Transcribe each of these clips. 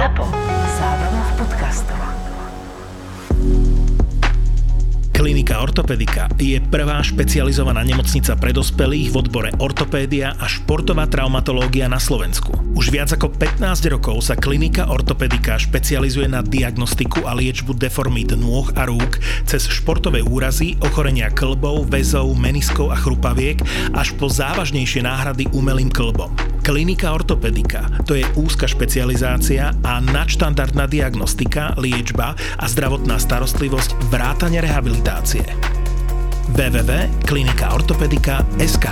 ZAPO. Zábrná v podcastov. Klinika Ortopedika je prvá špecializovaná nemocnica pre dospelých v odbore ortopédia a športová traumatológia na Slovensku. Už viac ako 15 rokov sa Klinika Ortopedika špecializuje na diagnostiku a liečbu deformít nôh a rúk cez športové úrazy, ochorenia klbov, väzov, meniskov a chrupaviek až po závažnejšie náhrady umelým klbom. Klinika Ortopedika to je úzka špecializácia a nadštandardná diagnostika, liečba a zdravotná starostlivosť vrátane rehabilitácie. www.klinikaortopedika.sk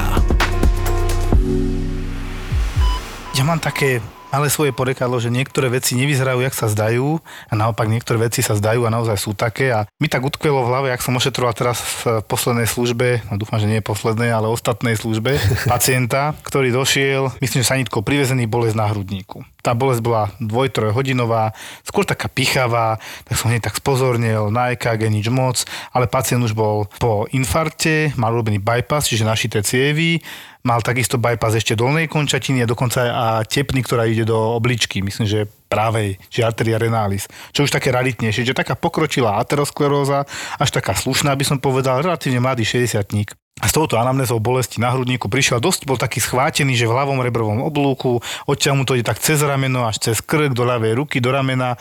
Ja mám také malé svoje porekadlo, že niektoré veci nevyzerajú, jak sa zdajú a naopak niektoré veci sa zdajú a naozaj sú také a mi tak utkvelo v hlave, ak som ošetroval teraz v poslednej službe, no dúfam, že nie poslednej, ale ostatnej službe, pacienta, ktorý došiel, myslím, že sanitkou privezený bolesť na hrudníku. Tá bolesť bola dvoj, hodinová, skôr taká pichavá, tak som hneď tak spozornil, na EKG nič moc, ale pacient už bol po infarte, mal robený bypass, čiže našité cievy, mal takisto bypass ešte dolnej končatiny a dokonca a tepny, ktorá ide do obličky, myslím, že pravej, či arteria renalis, čo už také raritnejšie, že taká pokročilá ateroskleróza, až taká slušná, by som povedal, relatívne mladý 60 a s touto anamnézou bolesti na hrudníku prišiel dosť, bol taký schvátený, že v ľavom rebrovom oblúku, odtiaľ mu to ide tak cez rameno, až cez krk, do ľavej ruky, do ramena.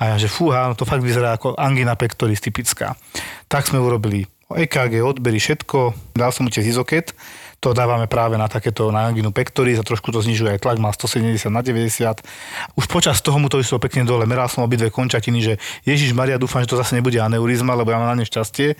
A ja, že fúha, to fakt vyzerá ako angina pectoris typická. Tak sme urobili EKG, odbery, všetko, dal som mu tiež izoket, to dávame práve na takéto na anginu pectoris a trošku to znižuje aj tlak, má 170 na 90. Už počas toho mu to išlo pekne dole, meral som obidve končatiny, že Ježiš Maria, dúfam, že to zase nebude aneurizma, lebo ja mám na ne šťastie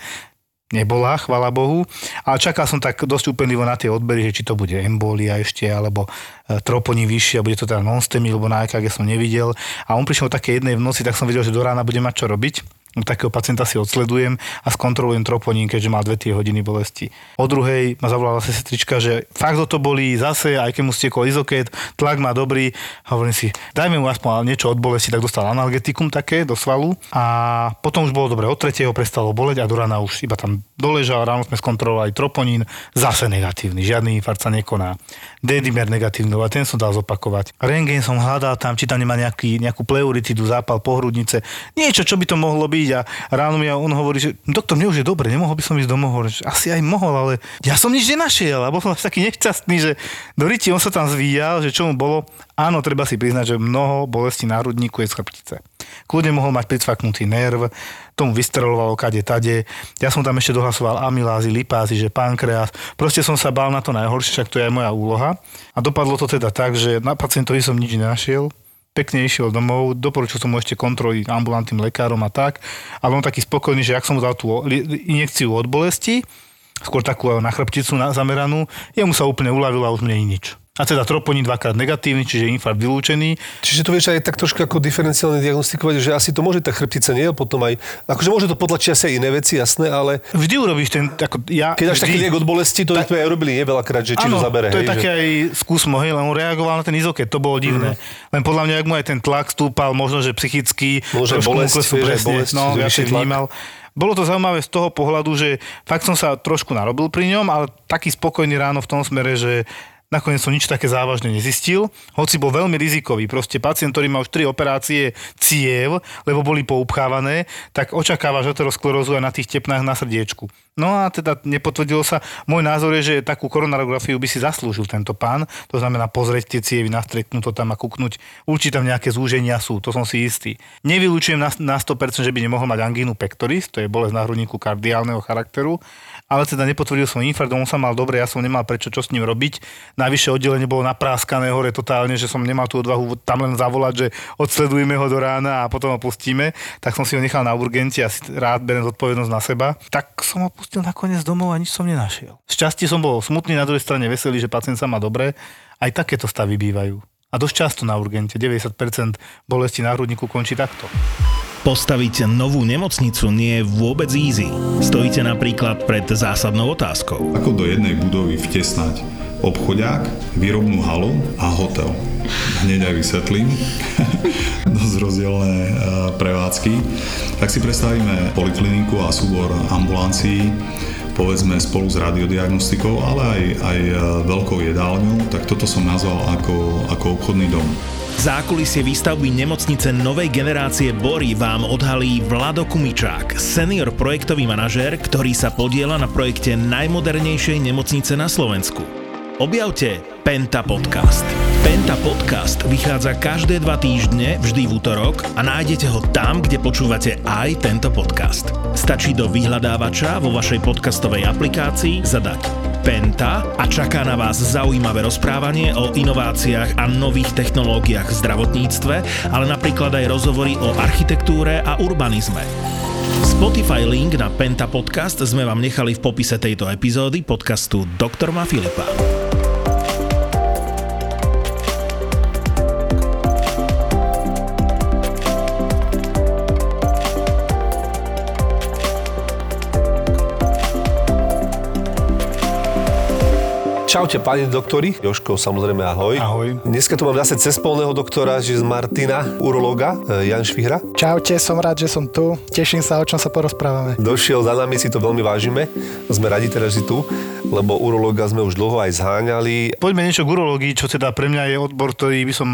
nebola, chvala Bohu. A čakal som tak dosť úpenlivo na tie odbery, že či to bude embolia ešte, alebo e, troponí vyššie, a bude to teda non-STEMI, lebo na EKG som nevidel. A on prišiel také jednej v noci, tak som videl, že do rána bude mať čo robiť takého pacienta si odsledujem a skontrolujem troponín, keďže má 2 hodiny bolesti. O druhej ma zavolala sestrička, že fakt to boli zase, aj keď mu stiekol izoket, tlak má dobrý. Hovorím si, dajme mu aspoň niečo od bolesti, tak dostal analgetikum také do svalu a potom už bolo dobre, od tretieho prestalo boleť a do rána už iba tam doležal, ráno sme skontrolovali troponín, zase negatívny, žiadny infarkt sa nekoná. D-dimer negatívny, a ten som dal zopakovať. Rengen som hľadal tam, či tam nemá nejaký, nejakú pleuritidu, zápal pohrudnice, niečo, čo by to mohlo byť a ráno mi on hovorí, že doktor, mne už je dobre, nemohol by som ísť domov. Hovorím, že asi aj mohol, ale ja som nič nenašiel a bol som taký nešťastný, že do ryti on sa tam zvíjal, že čo mu bolo. Áno, treba si priznať, že mnoho bolesti na hrudníku je z chrbtice. Kľudne mohol mať pricvaknutý nerv, tomu vystrelovalo kade tade. Ja som tam ešte dohlasoval amylázy, lipázy, že pankreas. Proste som sa bál na to najhoršie, však to je aj moja úloha. A dopadlo to teda tak, že na pacientovi som nič nenašiel pekne išiel domov, doporučil som mu ešte kontroly ambulantným lekárom a tak. A on taký spokojný, že ak som mu dal tú injekciu od bolesti, skôr takú na chrbticu zameranú, jemu sa úplne uľavilo a už mne nič a teda troponín dvakrát negatívny, čiže infarkt vylúčený. Čiže to vieš aj tak trošku ako diferenciálne diagnostikovať, že asi to môže tá chrbtica nie, a potom aj, akože môže to podľačiť asi aj iné veci, jasné, ale... Vždy urobíš ten, ako ja... Keď až vždy, taký liek od bolesti, to tak, aj robili nie veľakrát, že či áno, to zabere. to hej, je také že... aj skúsmo, hej, len on reagoval na ten izoket, to bolo divné. Mm. Len podľa mňa, ak mu aj ten tlak stúpal, možno, že psychicky, Môže bolesť, klesu, presne, bolesť, no, ja vnímal. Bolo to zaujímavé z toho pohľadu, že fakt som sa trošku narobil pri ňom, ale taký spokojný ráno v tom smere, že Nakoniec som nič také závažné nezistil, hoci bol veľmi rizikový. Proste pacient, ktorý má už tri operácie ciev, lebo boli poupchávané, tak očakáva aterosklerózu aj na tých tepnách na srdiečku. No a teda nepotvrdilo sa. Môj názor je, že takú koronarografiu by si zaslúžil tento pán. To znamená pozrieť tie cievy, nastretnúť to tam a kúknuť. Určite tam nejaké zúženia sú, to som si istý. Nevylučujem na, na 100%, že by nemohol mať angínu pectoris, to je bolesť na hrudníku kardiálneho charakteru, ale teda nepotvrdil som infarkt, on sa mal dobre, ja som nemal prečo čo s ním robiť. Najvyššie oddelenie bolo napráskané hore totálne, že som nemal tú odvahu tam len zavolať, že odsledujeme ho do rána a potom ho pustíme. Tak som si ho nechal na urgente a si rád berem zodpovednosť na seba. Tak som ho pustil nakoniec domov a nič som nenašiel. Šťastie som bol smutný, na druhej strane veselý, že pacient sa má dobre. Aj takéto stavy bývajú. A dosť často na urgente. 90% bolesti na hrudníku končí takto. Postaviť novú nemocnicu nie je vôbec easy. Stojíte napríklad pred zásadnou otázkou. Ako do jednej budovy vtesnať obchodiák, výrobnú halu a hotel. Hneď aj vysvetlím. Dosť rozdielne e, prevádzky. Tak si predstavíme polikliniku a súbor ambulancií, povedzme spolu s radiodiagnostikou, ale aj, aj e, veľkou jedálňou, tak toto som nazval ako, ako obchodný dom. Zákulisie výstavby nemocnice novej generácie Bory vám odhalí Vlado Kumičák, senior projektový manažér, ktorý sa podiela na projekte najmodernejšej nemocnice na Slovensku. Objavte Penta Podcast. Penta Podcast vychádza každé dva týždne, vždy v útorok a nájdete ho tam, kde počúvate aj tento podcast. Stačí do vyhľadávača vo vašej podcastovej aplikácii zadať Penta a čaká na vás zaujímavé rozprávanie o inováciách a nových technológiách v zdravotníctve, ale napríklad aj rozhovory o architektúre a urbanizme. Spotify link na Penta Podcast sme vám nechali v popise tejto epizódy podcastu Doktor Ma Filipa. Čaute, pani doktori. Joško, samozrejme, ahoj. Ahoj. Dneska tu mám zase cespolného doktora, že z Martina, urológa, e, Jan Švihra. Čaute, som rád, že som tu. Teším sa, o čom sa porozprávame. Došiel za nami, si to veľmi vážime. Sme radi teraz, že si tu, lebo urológa sme už dlho aj zháňali. Poďme niečo k urológii, čo teda pre mňa je odbor, ktorý by som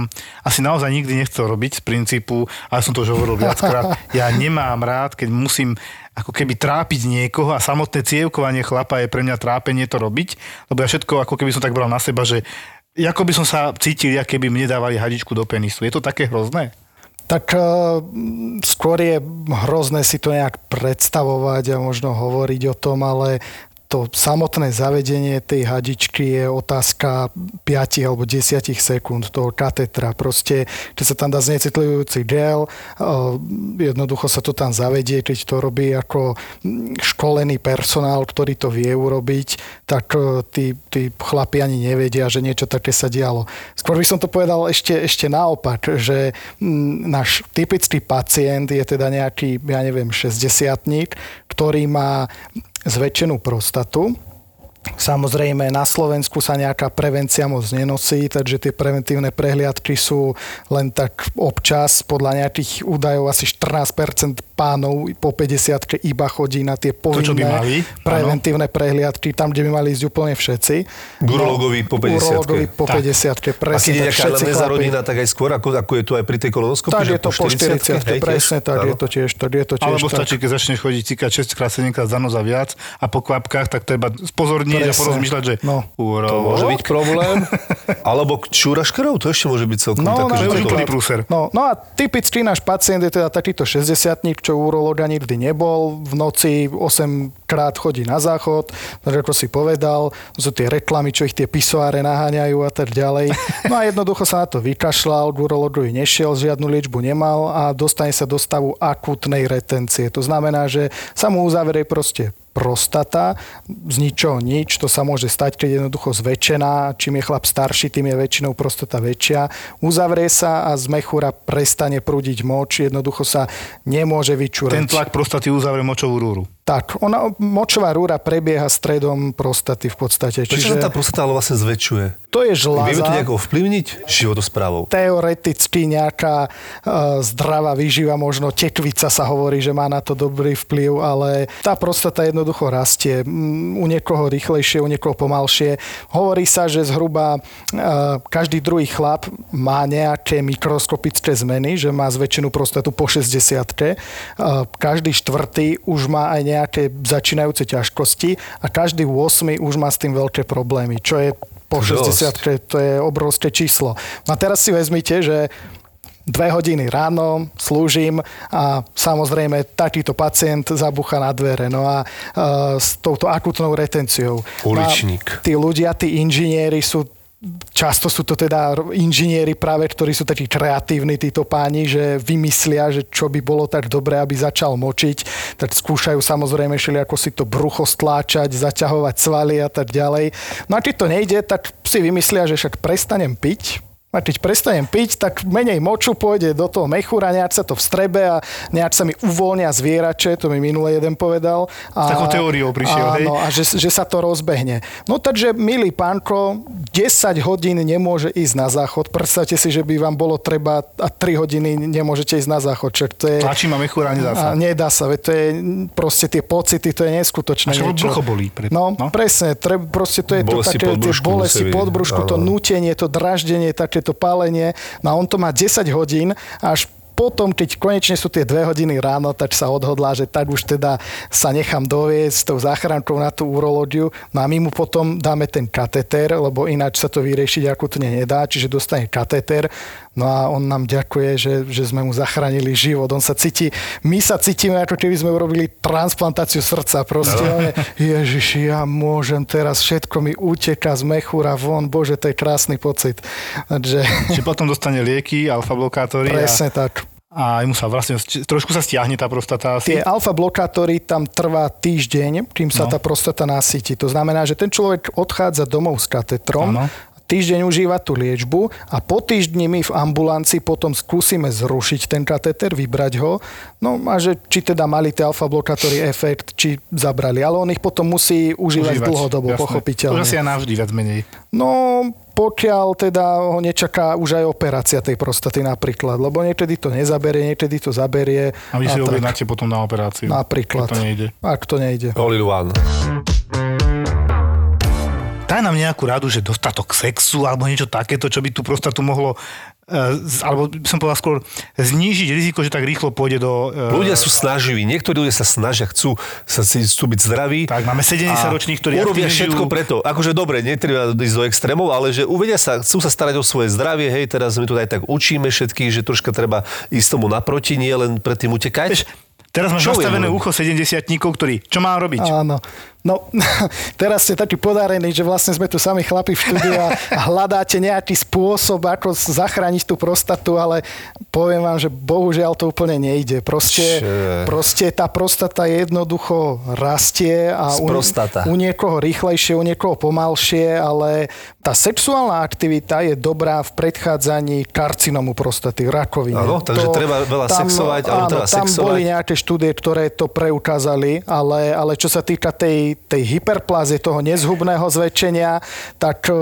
asi naozaj nikdy nechcel robiť z princípu, ale som to už hovoril viackrát, ja nemám rád, keď musím ako keby trápiť niekoho a samotné cievkovanie chlapa je pre mňa trápenie to robiť, lebo ja všetko ako keby som tak bral na seba, že ako by som sa cítil, aké by mne dávali hadičku do penisu. Je to také hrozné? Tak uh, skôr je hrozné si to nejak predstavovať a možno hovoriť o tom, ale to samotné zavedenie tej hadičky je otázka 5 alebo 10 sekúnd toho katetra. Proste, keď sa tam dá znecitlivujúci gel, jednoducho sa to tam zavedie, keď to robí ako školený personál, ktorý to vie urobiť, tak tí, tí chlapi ani nevedia, že niečo také sa dialo. Skôr by som to povedal ešte, ešte naopak, že náš typický pacient je teda nejaký, ja neviem, 60 ktorý má zväčšenú prostatu. Samozrejme, na Slovensku sa nejaká prevencia moc nenosí, takže tie preventívne prehliadky sú len tak občas. Podľa nejakých údajov asi 14% pánov po 50 iba chodí na tie povinné to, by mali, preventívne áno. prehliadky, tam, kde by mali ísť úplne všetci. Gurologovi po 50 Urologovi po 50 presne. A keď je nejaká anamnéza rodina, tak aj skôr, ako, ako je to aj pri tej kolonoskopii? Tak je to po 40 hej, presne, tak je to tiež, tak je to tiež. Alebo stačí, keď začneš chodiť cikať 6 krát, 7 krát za noc a viac a po kvapkách, tak treba spozorniť nie a porozmýšľať, že no. to môže byť problém. Alebo čúra škrov, to ešte môže byť celkom no, také, no, že to prúser. No, no a typický náš pacient je teda takýto 60 čo urologa nikdy nebol. V noci 8 krát chodí na záchod, ako si povedal, sú tie reklamy, čo ich tie pisoáre naháňajú a tak ďalej. No a jednoducho sa na to vykašľal, k urologovi nešiel, žiadnu liečbu nemal a dostane sa do stavu akutnej retencie. To znamená, že sa mu uzaverie proste prostata, z ničoho nič, to sa môže stať, keď je jednoducho zväčšená, čím je chlap starší, tým je väčšinou prostata väčšia. Uzavrie sa a z mechúra prestane prúdiť moč, jednoducho sa nemôže vyčúrať. Ten tlak prostaty uzavrie močovú rúru. Tak, ona, močová rúra prebieha stredom prostaty v podstate. Prečo čiže... sa tá prostata ale vlastne zväčšuje? To je žláza. Vieme to nejako ovplyvniť životosprávou? Teoreticky nejaká uh, zdravá výživa, možno tekvica sa hovorí, že má na to dobrý vplyv, ale tá prostata jednoducho rastie. U niekoho rýchlejšie, u niekoho pomalšie. Hovorí sa, že zhruba uh, každý druhý chlap má nejaké mikroskopické zmeny, že má zväčšenú prostatu po 60 uh, Každý štvrtý už má aj nejaké začínajúce ťažkosti a každý 8 už má s tým veľké problémy, čo je po 60 to je obrovské číslo. No a teraz si vezmite, že dve hodiny ráno slúžim a samozrejme takýto pacient zabucha na dvere. No a uh, s touto akutnou retenciou. Uličník. No tí ľudia, tí inžinieri sú často sú to teda inžinieri práve, ktorí sú takí kreatívni, títo páni, že vymyslia, že čo by bolo tak dobré, aby začal močiť, tak skúšajú samozrejme šeli, ako si to brucho stláčať, zaťahovať svaly a tak ďalej. No a keď to nejde, tak si vymyslia, že však prestanem piť, a keď prestanem piť, tak menej moču pôjde do toho mechúra, nejak sa to vstrebe a nejak sa mi uvoľnia zvierače, to mi minule jeden povedal. A, takou teóriou prišiel, áno, a že, že sa to rozbehne. No takže, milý pánko, 10 hodín nemôže ísť na záchod. Predstavte si, že by vám bolo treba a 3 hodiny nemôžete ísť na záchod. Čak to je, Tlačí ma mechúra, nedá sa. A nedá sa, veď to je proste tie pocity, to je neskutočné. A niečo. bolí. Pred, no, no, presne, treb, proste to je bolesti to také, tie bolesti pod brúšku, to nutenie, to draždenie, také to pálenie. No a on to má 10 hodín až potom, keď konečne sú tie dve hodiny ráno, tak sa odhodlá, že tak už teda sa nechám doviesť s tou záchrankou na tú urológiu. No a my mu potom dáme ten kateter, lebo ináč sa to vyriešiť akutne nedá, čiže dostane kateter. No a on nám ďakuje, že, že sme mu zachránili život. On sa cíti, my sa cítime, ako keby sme urobili transplantáciu srdca. Proste, no. Ježiši, ja môžem teraz, všetko mi uteka z mechúra von. Bože, to je krásny pocit. Takže... Čiže potom dostane lieky, alfa-blokátory. Presne a... tak a mu sa vlastne, trošku sa stiahne tá prostata asi. Tie alfa blokátory tam trvá týždeň, kým sa no. tá prostata nasíti. To znamená, že ten človek odchádza domov s katetrom, ano týždeň užíva tú liečbu a po týždni my v ambulancii potom skúsime zrušiť ten kateter, vybrať ho, no a že či teda mali tie alfa-blokátory efekt, či zabrali. Ale on ich potom musí užívať, užívať dlhodobo, jasné. pochopiteľne. To asi aj navždy viac menej. No, pokiaľ teda ho nečaká už aj operácia tej prostaty napríklad, lebo niekedy to nezaberie, niekedy to zaberie. A vy si objednáte potom na operáciu. Napríklad. Ak to nejde. Ak to nejde. All in one daj nám nejakú radu, že dostatok sexu alebo niečo takéto, čo by tú prostatu mohlo alebo by som povedal skôr znížiť riziko, že tak rýchlo pôjde do... Uh, ľudia sú snaživí, niektorí ľudia sa snažia, chcú, sa, chcú byť zdraví. Tak, máme 70 ročných, ktorí urobia všetko žijú. preto. Akože dobre, netreba ísť do extrémov, ale že uvedia sa, chcú sa starať o svoje zdravie, hej, teraz my tu aj tak učíme všetkých, že troška treba ísť tomu naproti, nie len predtým utekať. Vieš, Teraz máš nastavené ucho 70 ktorí, čo má robiť? Áno. No, teraz ste taký podarený, že vlastne sme tu sami chlapi v štúdiu a hľadáte nejaký spôsob, ako zachrániť tú prostatu, ale poviem vám, že bohužiaľ to úplne nejde. Proste, proste tá prostata jednoducho rastie a u, u niekoho rýchlejšie, u niekoho pomalšie, ale tá sexuálna aktivita je dobrá v predchádzaní karcinomu prostaty, rakoviny. Áno, takže to, treba veľa tam, sexovať, áno, teda tam sexovať. boli nejaké štúdie, ktoré to preukázali, ale, ale čo sa týka tej tej hyperplázie, toho nezhubného zväčšenia, tak e,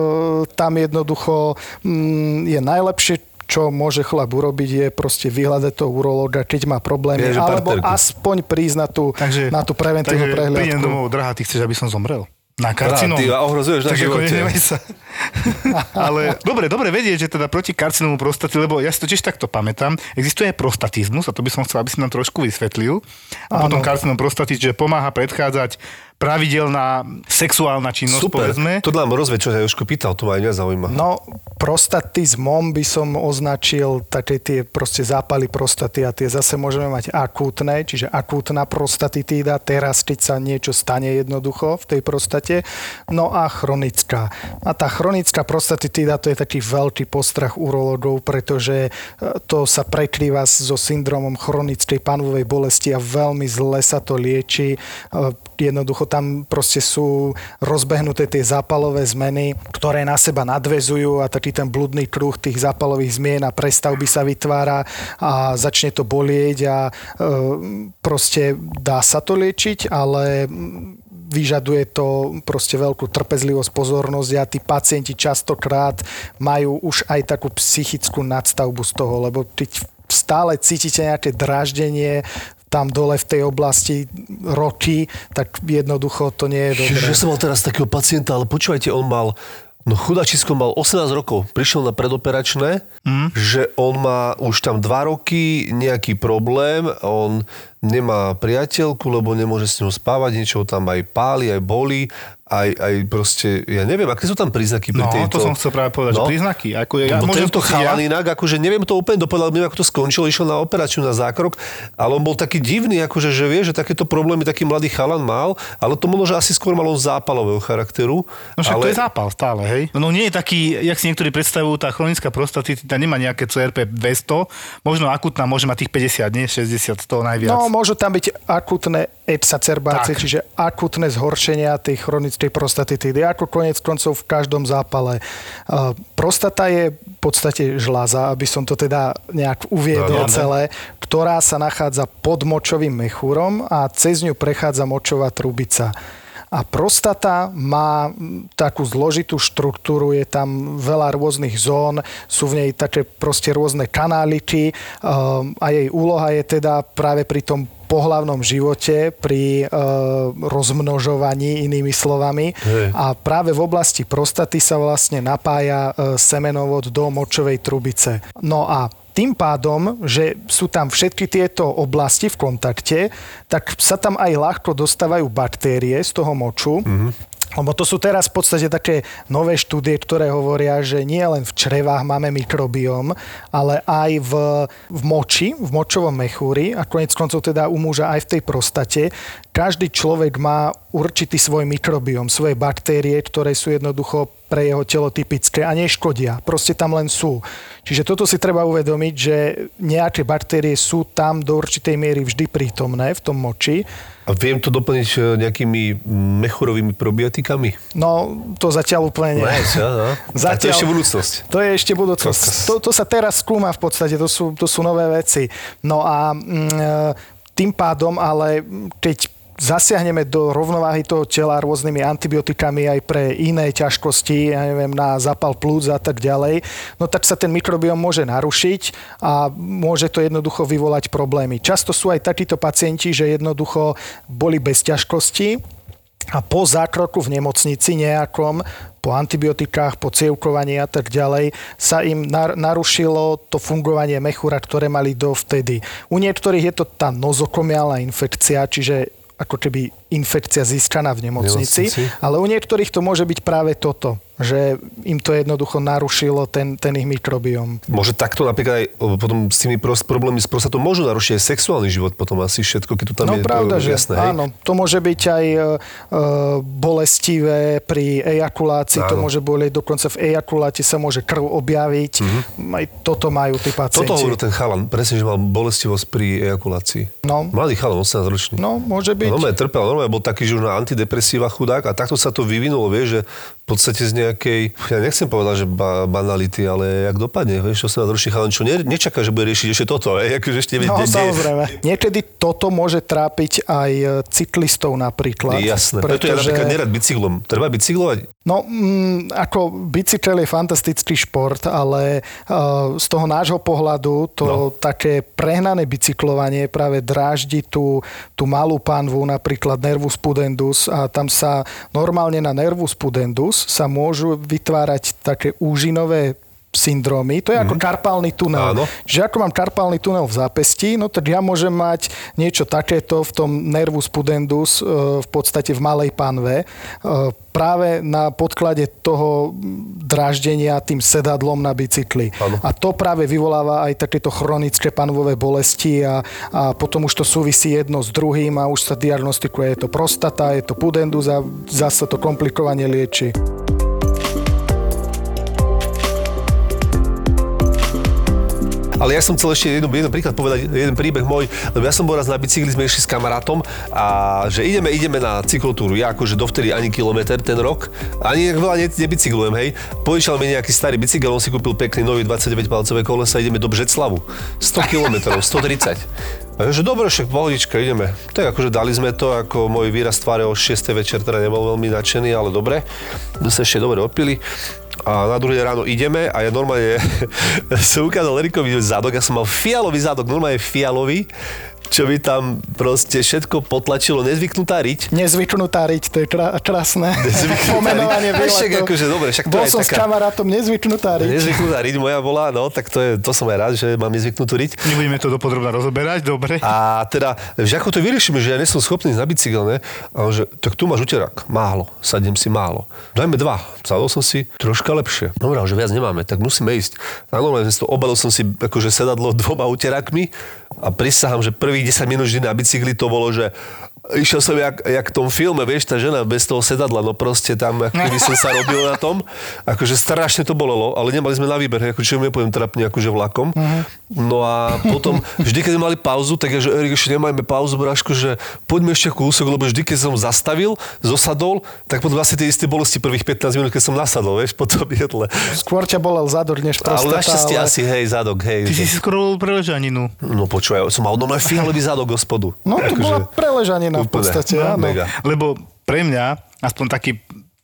tam jednoducho mm, je najlepšie, čo môže chlap urobiť, je proste vyhľadať toho urológa, keď má problémy, Ježe, alebo partnerku. aspoň prísť na tú, takže, na tú preventívnu takže prehliadku. Takže domov, drahá, ty chceš, aby som zomrel? Na karcinom. Ty ohrozuješ na živote. sa. Ale dobre, dobre vedieť, že teda proti karcinomu prostaty, lebo ja si to tiež takto pamätám, existuje aj prostatizmus a to by som chcel, aby si nám trošku vysvetlil. A ano. potom karcinom prostaty, že pomáha predchádzať pravidelná sexuálna činnosť, Super. povedzme. To nám rozvie, čo sa Jožko pýtal, to ma aj mňa zaujíma. No, prostatizmom by som označil také tie proste zápaly prostaty a tie zase môžeme mať akútne, čiže akútna prostatitída, teraz keď sa niečo stane jednoducho v tej prostate, no a chronická. A tá chronická prostatitída to je taký veľký postrach urologov, pretože e, to sa prekrýva so syndromom chronickej panovej bolesti a veľmi zle sa to lieči. E, jednoducho tam proste sú rozbehnuté tie zápalové zmeny, ktoré na seba nadvezujú a taký ten blúdny kruh tých zápalových zmien a prestavby sa vytvára a začne to bolieť a e, proste dá sa to liečiť, ale vyžaduje to proste veľkú trpezlivosť, pozornosť a tí pacienti častokrát majú už aj takú psychickú nadstavbu z toho, lebo keď stále cítite nejaké draždenie tam dole v tej oblasti roky, tak jednoducho to nie je dobré. Že som mal teraz takého pacienta, ale počúvajte, on mal No chudačisko mal 18 rokov, prišiel na predoperačné, mm. že on má už tam 2 roky nejaký problém, on nemá priateľku, lebo nemôže s ňou spávať, niečo tam aj páli, aj boli aj, aj proste, ja neviem, aké sú tam príznaky pri no, tejto... to som chcel práve povedať, no. že príznaky. Ako je, ja, môžem to chalan ja? inak, akože neviem to úplne dopovedať, neviem, ako to skončilo, išiel na operáciu na zákrok, ale on bol taký divný, akože, že vie, že takéto problémy taký mladý chalan mal, ale to možno, že asi skôr mal on zápalového charakteru. No však ale... to je zápal stále, hej? No nie je taký, jak si niektorí predstavujú, tá chronická prostatita nemá nejaké CRP 200, možno akutná môže mať tých 50, nie 60, to najviac. No, môžu tam byť akutné exacerbácie, čiže akutné zhoršenia tej chronickej prostatitídy, ako konec koncov v každom zápale. Prostata je v podstate žláza, aby som to teda nejak uviedol no, celé, ktorá sa nachádza pod močovým mechúrom a cez ňu prechádza močová trubica. A prostata má takú zložitú štruktúru, je tam veľa rôznych zón, sú v nej také proste rôzne kanáliky a jej úloha je teda práve pri tom pohlavnom živote, pri e, rozmnožovaní, inými slovami. Hej. A práve v oblasti prostaty sa vlastne napája e, semenovod do močovej trubice. No a tým pádom, že sú tam všetky tieto oblasti v kontakte, tak sa tam aj ľahko dostávajú baktérie z toho moču. Mm-hmm. Lebo to sú teraz v podstate také nové štúdie, ktoré hovoria, že nie len v črevách máme mikrobióm, ale aj v, v moči, v močovom mechúri a konec koncov teda u muža aj v tej prostate. Každý človek má určitý svoj mikrobióm, svoje baktérie, ktoré sú jednoducho pre jeho telo typické a neškodia. Proste tam len sú. Čiže toto si treba uvedomiť, že nejaké baktérie sú tam do určitej miery vždy prítomné v tom moči. A viem to doplniť e, nejakými mechurovými probiotikami? No, to zatiaľ úplne nie. Nice, ja, no. A to je ešte budúcnosť. To je ešte budúcnosť. To, to sa teraz skúma v podstate, to sú, to sú nové veci. No a mm, e, tým pádom, ale keď zasiahneme do rovnováhy toho tela rôznymi antibiotikami aj pre iné ťažkosti, ja neviem, na zapal plúc a tak ďalej, no tak sa ten mikrobióm môže narušiť a môže to jednoducho vyvolať problémy. Často sú aj takíto pacienti, že jednoducho boli bez ťažkosti, a po zákroku v nemocnici nejakom, po antibiotikách, po cievkovaní a tak ďalej, sa im nar- narušilo to fungovanie mechúra, ktoré mali dovtedy. U niektorých je to tá nozokomiálna infekcia, čiže ako keby infekcia získaná v nemocnici, Nemocnici. ale u niektorých to môže byť práve toto, že im to jednoducho narušilo ten, ten ich mikrobióm. Môže takto napríklad aj potom s tými pros- problémami s prostatou môžu narušiť aj sexuálny život potom asi všetko, keď to tam No je pravda, to, že jasné, hej? áno, to môže byť aj e, e, bolestivé pri ejakulácii, to Áno. môže boleť, dokonca v ejakuláte sa môže krv objaviť, aj toto majú tí pacienti. Toto hovoril ten chalan, presne, že mal bolestivosť pri ejakulácii. No. Mladý chalan, 18 ročný. No, môže byť. No, normálne trpel, normálne bol taký, že už na antidepresíva chudák a takto sa to vyvinulo, vieš, že v podstate z nejakej, ja nechcem povedať, že ba- banality, ale jak dopadne, vieš, 18 ročný chalan, čo ne, nečaká, že bude riešiť ešte toto, hej, akože ešte No, ne- ne- samozrejme. Niekedy toto môže trápiť aj e, cyklistov napríklad. Jasné, preto ja napríklad nerad bicyklom. Treba bicyklovať? No, mm, ako bicykel je fantastický šport, ale uh, z toho nášho pohľadu to no. také prehnané bicyklovanie práve dráždi tú, tú malú panvu, napríklad nervus pudendus a tam sa normálne na nervus pudendus sa môžu vytvárať také úžinové syndromy. To je ako karpálny tunel. Áno. Že ako mám karpálny tunel v zápesti, no tak ja môžem mať niečo takéto v tom nervus pudendus e, v podstate v malej panve. E, práve na podklade toho dráždenia tým sedadlom na bicykli. Áno. A to práve vyvoláva aj takéto chronické panvové bolesti a, a potom už to súvisí jedno s druhým a už sa diagnostikuje, je to prostata, je to pudendus a zase to komplikovanie lieči. Ale ja som chcel ešte jeden, jeden príklad povedať, jeden príbeh môj, lebo ja som bol raz na bicykli, sme išli s kamarátom a že ideme, ideme na cyklotúru. Ja akože dovtedy ani kilometr ten rok, ani veľa ne, nebicyklujem, hej. Požičal mi nejaký starý bicykel, on si kúpil pekný nový 29 palcové kolesa, ideme do Břeclavu. 100 km, 130. A že dobre, však pohodička, ideme. Tak akože dali sme to, ako môj výraz tváre o 6. večer teda nebol veľmi nadšený, ale dobre. My sa ešte dobre opili. A na druhý deň ráno ideme a ja normálne som ukázal Erikovi zadok, ja som mal fialový zadok, normálne fialový, čo mi tam proste všetko potlačilo, nezvyknutá riť. Nezvyknutá riť, to je krá- krásne pomenovanie riť. Však akože dobre, však to Bol som s taká- kamarátom nezvyknutá riť. Nezvyknutá riť moja bola, no, tak to, je, to som aj rád, že mám nezvyknutú riť. Nebudeme to dopodrobne rozoberať, dobre. A teda, že ako to vyriešime, že ja nie som schopný na bicykel, ne? A on, že, tak tu máš uterák, málo, sadnem si málo. Dajme dva. Sadol som si troška lepšie. Dobre, že viac nemáme, tak musíme ísť. Normálne obalil som si akože sedadlo dvoma uterákmi a prisahám, že prvých 10 minút vždy na bicykli to bolo, že Išiel som jak, jak v tom filme, vieš, tá žena bez toho sedadla, no proste tam, ako keby som sa robil na tom. Akože strašne to bolelo, ale nemali sme na výber, ako čo mi poviem trapne, akože vlakom. No a potom, vždy, keď sme mali pauzu, tak ja, že Erik, ešte nemajme pauzu, Braško, že poďme ešte kúsok, lebo vždy, keď som zastavil, zosadol, tak potom vlastne tie isté bolesti prvých 15 minút, keď som nasadol, vieš, po tom jedle. Skôr ťa bolel zadok, než prostata. Ale našťastie ale... asi, hej, zadok, hej. Ty si si skoro preležaninu. No počúvaj, som mal doma fialový zadok gospodu. No to bola preležanina v Úplne. podstate, No, áno. mega. Lebo pre mňa, aspoň taký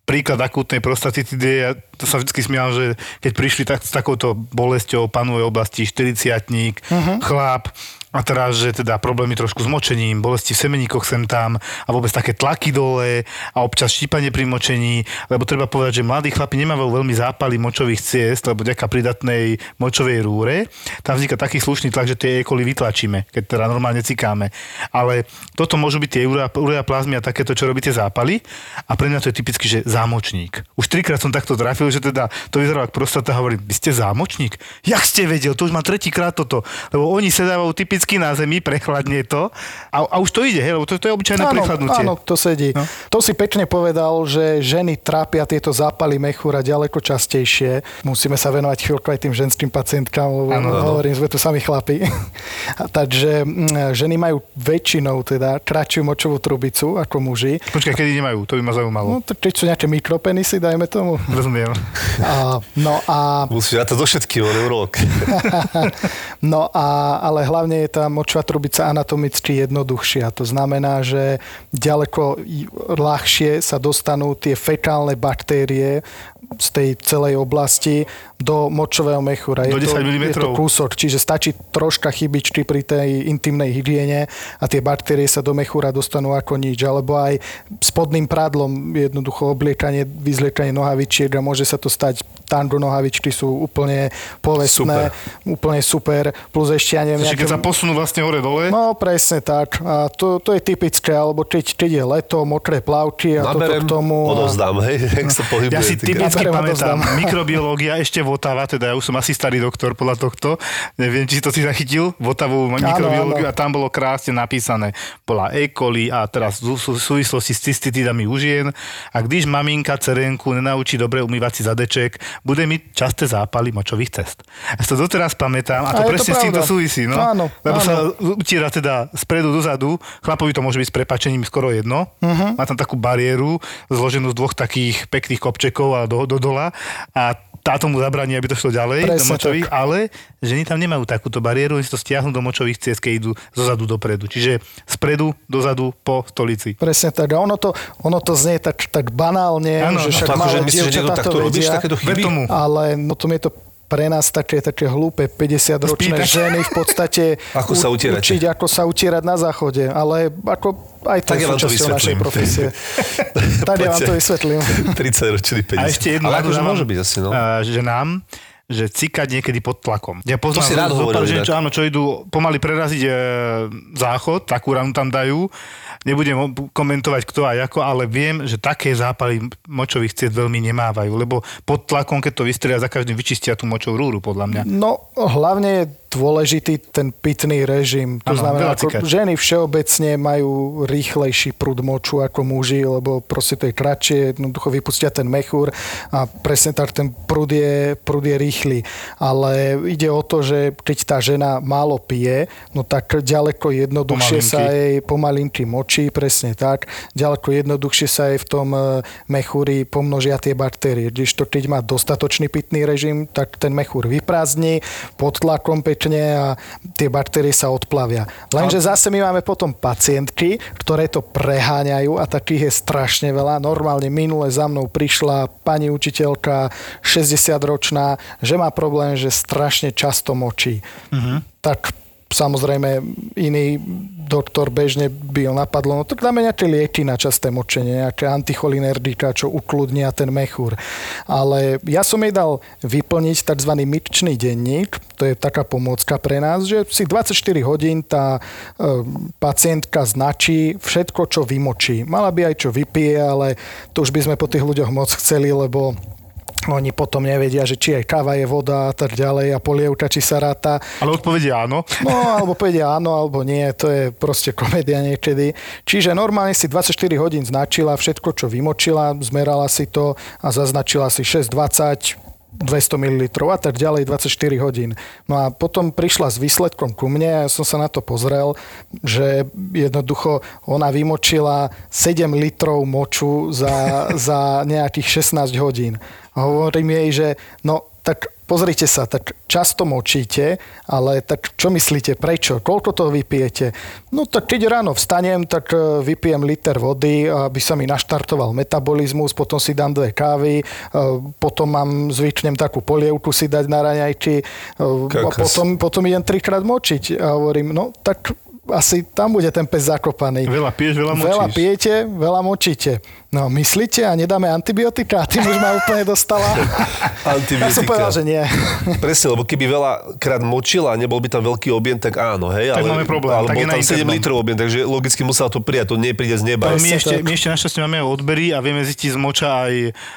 príklad akútnej prostatitidy, ja to sa vždy smial, že keď prišli tak, s takouto bolesťou panovej oblasti, 40 uh-huh. chlap, A teraz, že teda problémy trošku s močením, bolesti v semeníkoch sem tam a vôbec také tlaky dole a občas štípanie pri močení, lebo treba povedať, že mladí chlapi nemajú veľmi zápaly močových ciest, lebo ďaká pridatnej močovej rúre, tam vzniká taký slušný tlak, že tie E. coli vytlačíme, keď teda normálne cikáme. Ale toto môžu byť tie urea, ureaplazmy a takéto, čo robíte zápaly a pre mňa to je typicky, že zámočník. Už trikrát som takto trafil, že teda to vyzeralo ako prostata, hovorím, vy ste zámočník? Jak ste vedel? To už mám tretíkrát toto. Lebo oni sedávajú typicky na zemi, prechladne to a, a už to ide, hej, lebo to, to je obyčajné áno, prechladnutie. áno, to sedí. No. To si pekne povedal, že ženy trápia tieto zápaly mechúra ďaleko častejšie. Musíme sa venovať chvíľku aj tým ženským pacientkám, lebo Áno, hovorím, sme tu sami chlapi. A Takže ženy majú väčšinou teda kratšiu močovú trubicu ako muži. Počkaj, kedy nemajú, to by ma zaujímalo. No, to, či sú nejaké mikropenisy, dajme tomu. Rozumiem. A, no a Musíš dať to do všetkých, on neurolog. No a, ale hlavne je tá močová trubica anatomicky jednoduchšia. To znamená, že ďaleko ľahšie sa dostanú tie fekálne baktérie z tej celej oblasti do močového mechúra. Do je, 10 to, mm. je to kúsok, čiže stačí troška chybičky pri tej intimnej hygiene a tie baktérie sa do mechúra dostanú ako nič. Alebo aj spodným prádlom jednoducho obliekanie, vyzliekanie nohavičiek a môže sa to stať tango nohavičky sú úplne povestné, úplne super, plus ešte ja neviem, Čiže keď sa posunú vlastne hore-dole, No presne tak. A to, to je typické, alebo keď, keď je leto, mokré plavky a Naberem, toto k tomu. odovzdám, hej, jak sa pohybuje. Ja si typicky A pamätám, mikrobiológia ešte Votava, teda ja už som asi starý doktor podľa tohto, neviem, či to si zachytil, Votavú mikrobiológiu áno. a tam bolo krásne napísané, bola E. coli a teraz v sú- v súvislosti s cystitidami u žien a když maminka cerenku nenaučí dobre umývať si zadeček, bude mať časté zápaly močových cest. Ja to doteraz pamätám a to A je to presne s týmto súvisí, no. Áno, Lebo áno. sa utiera teda spredu dozadu, chlapovi to môže byť s prepačením skoro jedno, uh-huh. má tam takú bariéru zloženú z dvoch takých pekných kopčekov a do, do dola a táto mu zabraní, aby to šlo ďalej do Presne močových, ale ženy tam nemajú takúto bariéru, oni si to stiahnu do močových ciest, keď idú zozadu dopredu. Čiže spredu, dozadu, po stolici. Presne tak. A ono to, ono to znie tak, tak banálne, Áno, že no, však malé dievčatá to robíš, vedia, tomu. ale potom je to pre nás také, také hlúpe 50-ročné Spýtať. ženy v podstate Ako sa utierate. učiť, ako sa utierať na záchode. Ale ako aj to Tak je ja vám to súčasťou našej vysvetlím. profesie. tak ja vám to vysvetlím. 30 ročný 50. A ešte jednu Ale akože môže byť asi, no. že nám že cikať niekedy pod tlakom. Ja poznám si rád hovoril čo, áno, čo idú pomaly preraziť e, záchod, takú ranu tam dajú. Nebudem komentovať kto a ako, ale viem, že také zápaly močových ciest veľmi nemávajú, lebo pod tlakom, keď to vystrelia, za každým vyčistia tú močovú rúru, podľa mňa. No, hlavne je dôležitý ten pitný režim. To Áno, znamená, ako ženy všeobecne majú rýchlejší prúd moču ako muži, lebo proste to je kratšie, jednoducho vypustia ten mechúr a presne tak ten prúd je, prúd je rýchly. Ale ide o to, že keď tá žena málo pije, no tak ďaleko jednoduchšie Pomalinky. sa jej pomalinky močí, presne tak. Ďaleko jednoduchšie sa jej v tom e, mechúri pomnožia tie baktérie. Kdežto keď má dostatočný pitný režim, tak ten mechúr vyprázdni pod tlakom pekne a tie baktérie sa odplavia. Lenže zase my máme potom pacientky, ktoré to preháňajú a takých je strašne veľa. Normálne minule za mnou prišla pani učiteľka, 60-ročná, že má problém, že strašne často močí. Tak samozrejme iný doktor bežne by ho napadlo, no tak dáme nejaké lieky na časté močenie, nejaké anticholinerdika, čo ukludnia ten mechúr. Ale ja som jej dal vyplniť tzv. myčný denník, to je taká pomôcka pre nás, že si 24 hodín tá e, pacientka značí všetko, čo vymočí. Mala by aj čo vypije, ale to už by sme po tých ľuďoch moc chceli, lebo oni potom nevedia, že či aj káva je voda a tak ďalej a polievka, či sa ráta. Ale odpovedia áno. No, alebo povedia áno, alebo nie, to je proste komédia niekedy. Čiže normálne si 24 hodín značila všetko, čo vymočila, zmerala si to a zaznačila si 6,20, 200 ml a tak ďalej 24 hodín. No a potom prišla s výsledkom ku mne a ja som sa na to pozrel, že jednoducho ona vymočila 7 litrov moču za, za nejakých 16 hodín. Hovorím jej, že no tak pozrite sa, tak často močíte, ale tak čo myslíte, prečo? Koľko toho vypijete? No tak keď ráno vstanem, tak e, vypijem liter vody, aby sa mi naštartoval metabolizmus, potom si dám dve kávy, e, potom mám, zvyknem takú polievku si dať na raňajky, e, a potom, potom idem trikrát močiť. A hovorím, no tak asi tam bude ten pes zakopaný. Veľa piješ, veľa močíš. Veľa pijete, veľa močíte. No myslíte a nedáme antibiotika? Tým už ma úplne dostala. Ja som Antibiotika. povedal, že nie. Presne, lebo keby veľa krát močila a nebol by tam veľký objem, tak áno, hej. Tak ale, máme problém, Ale tak bol tam 7 internom. litrov objem, takže logicky musela to prijať, to nepríde z neba. My ešte, my ešte našťastie máme odbery a vieme zistiť z moča aj,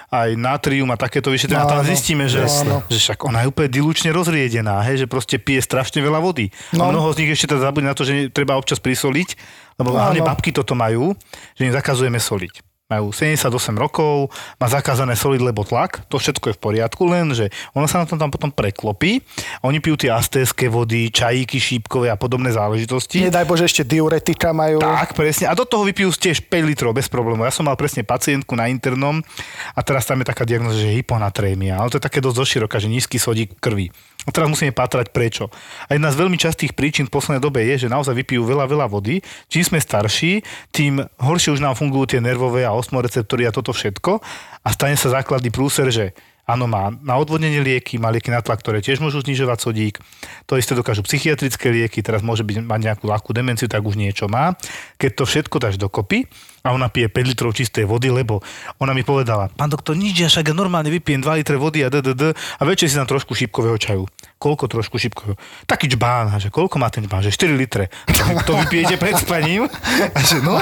aj natrium a takéto vyšetrenia. No, tam zistíme, že, Áno. že však ona je úplne dilučne rozriedená, hej, že proste pije strašne veľa vody. A No. mnoho z nich ešte teda zabudne na to, že treba občas prisoliť, lebo hlavne Áno. babky toto majú, že im zakazujeme soliť. Majú 78 rokov, má zakázané soliť, lebo tlak, to všetko je v poriadku, len že ono sa na tom tam potom preklopí. Oni pijú tie astéské vody, čajíky šípkové a podobné záležitosti. Nedaj Bože, ešte diuretika majú. Tak, presne. A do toho vypijú tiež 5 litrov bez problémov. Ja som mal presne pacientku na internom a teraz tam je taká diagnoza, že hyponatrémia. Ale to je také dosť zoširoka, že nízky sodík krvi. A teraz musíme pátrať prečo. A jedna z veľmi častých príčin v poslednej dobe je, že naozaj vypijú veľa, veľa vody. Čím sme starší, tým horšie už nám fungujú tie nervové a osmoreceptory a toto všetko. A stane sa základný prúser, že Áno, má na odvodnenie lieky, má lieky na tlak, ktoré tiež môžu znižovať sodík. To isté dokážu psychiatrické lieky, teraz môže byť, mať nejakú ľahkú demenciu, tak už niečo má. Keď to všetko dáš dokopy a ona pije 5 litrov čistej vody, lebo ona mi povedala, pán doktor, nič, ja však normálne vypijem 2 litre vody a ddd a večer si tam trošku šípkového čaju. Koľko trošku šípkového? Taký čbán, a že koľko má ten čbán? Že 4 litre. To vypijete pred spaním? A že no,